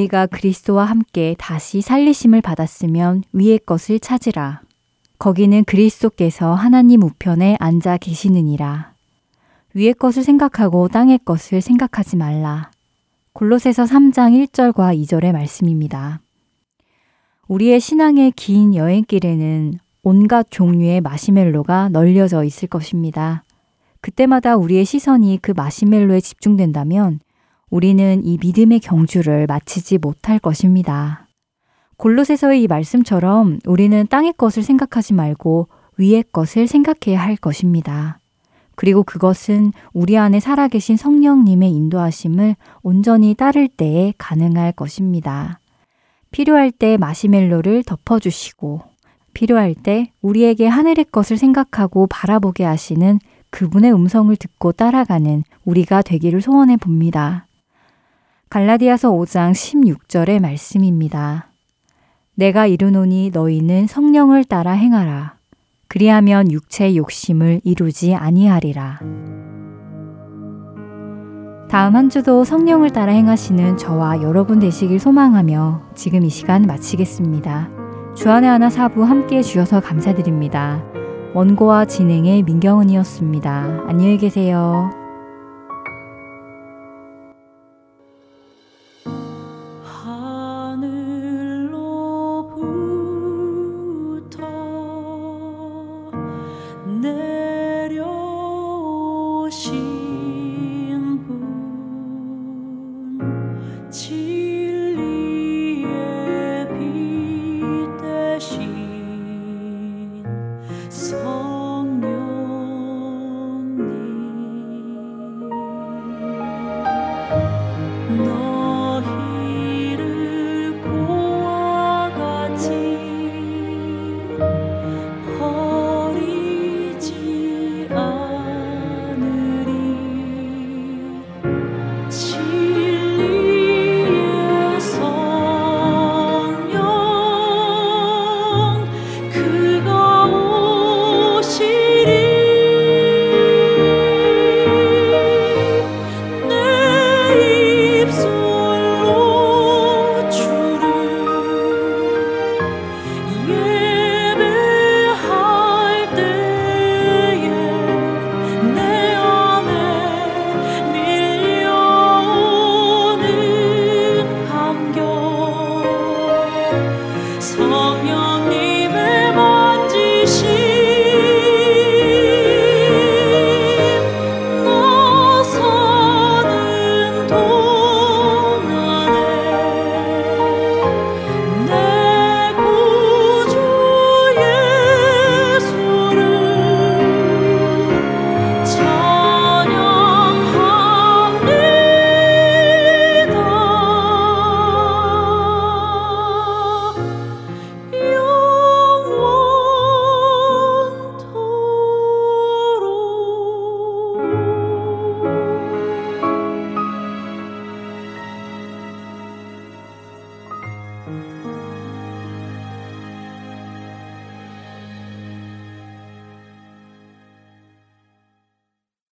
너희가 그리스도와 함께 다시 살리심을 받았으면 위의 것을 찾으라. 거기는 그리스도께서 하나님 우편에 앉아 계시느니라. 위의 것을 생각하고 땅의 것을 생각하지 말라. 골로새서 3장 1절과 2절의 말씀입니다. 우리의 신앙의 긴 여행길에는 온갖 종류의 마시멜로가 널려져 있을 것입니다. 그때마다 우리의 시선이 그 마시멜로에 집중된다면 우리는 이 믿음의 경주를 마치지 못할 것입니다. 골로새서의 이 말씀처럼 우리는 땅의 것을 생각하지 말고 위의 것을 생각해야 할 것입니다. 그리고 그것은 우리 안에 살아계신 성령님의 인도하심을 온전히 따를 때에 가능할 것입니다. 필요할 때 마시멜로를 덮어주시고 필요할 때 우리에게 하늘의 것을 생각하고 바라보게 하시는 그분의 음성을 듣고 따라가는 우리가 되기를 소원해 봅니다. 갈라디아서 5장 16절의 말씀입니다. 내가 이르노니 너희는 성령을 따라 행하라. 그리하면 육체의 욕심을 이루지 아니하리라. 다음 한 주도 성령을 따라 행하시는 저와 여러분 되시길 소망하며 지금 이 시간 마치겠습니다. 주안의 하나 사부 함께 해주셔서 감사드립니다. 원고와 진행의 민경은이었습니다. 안녕히 계세요.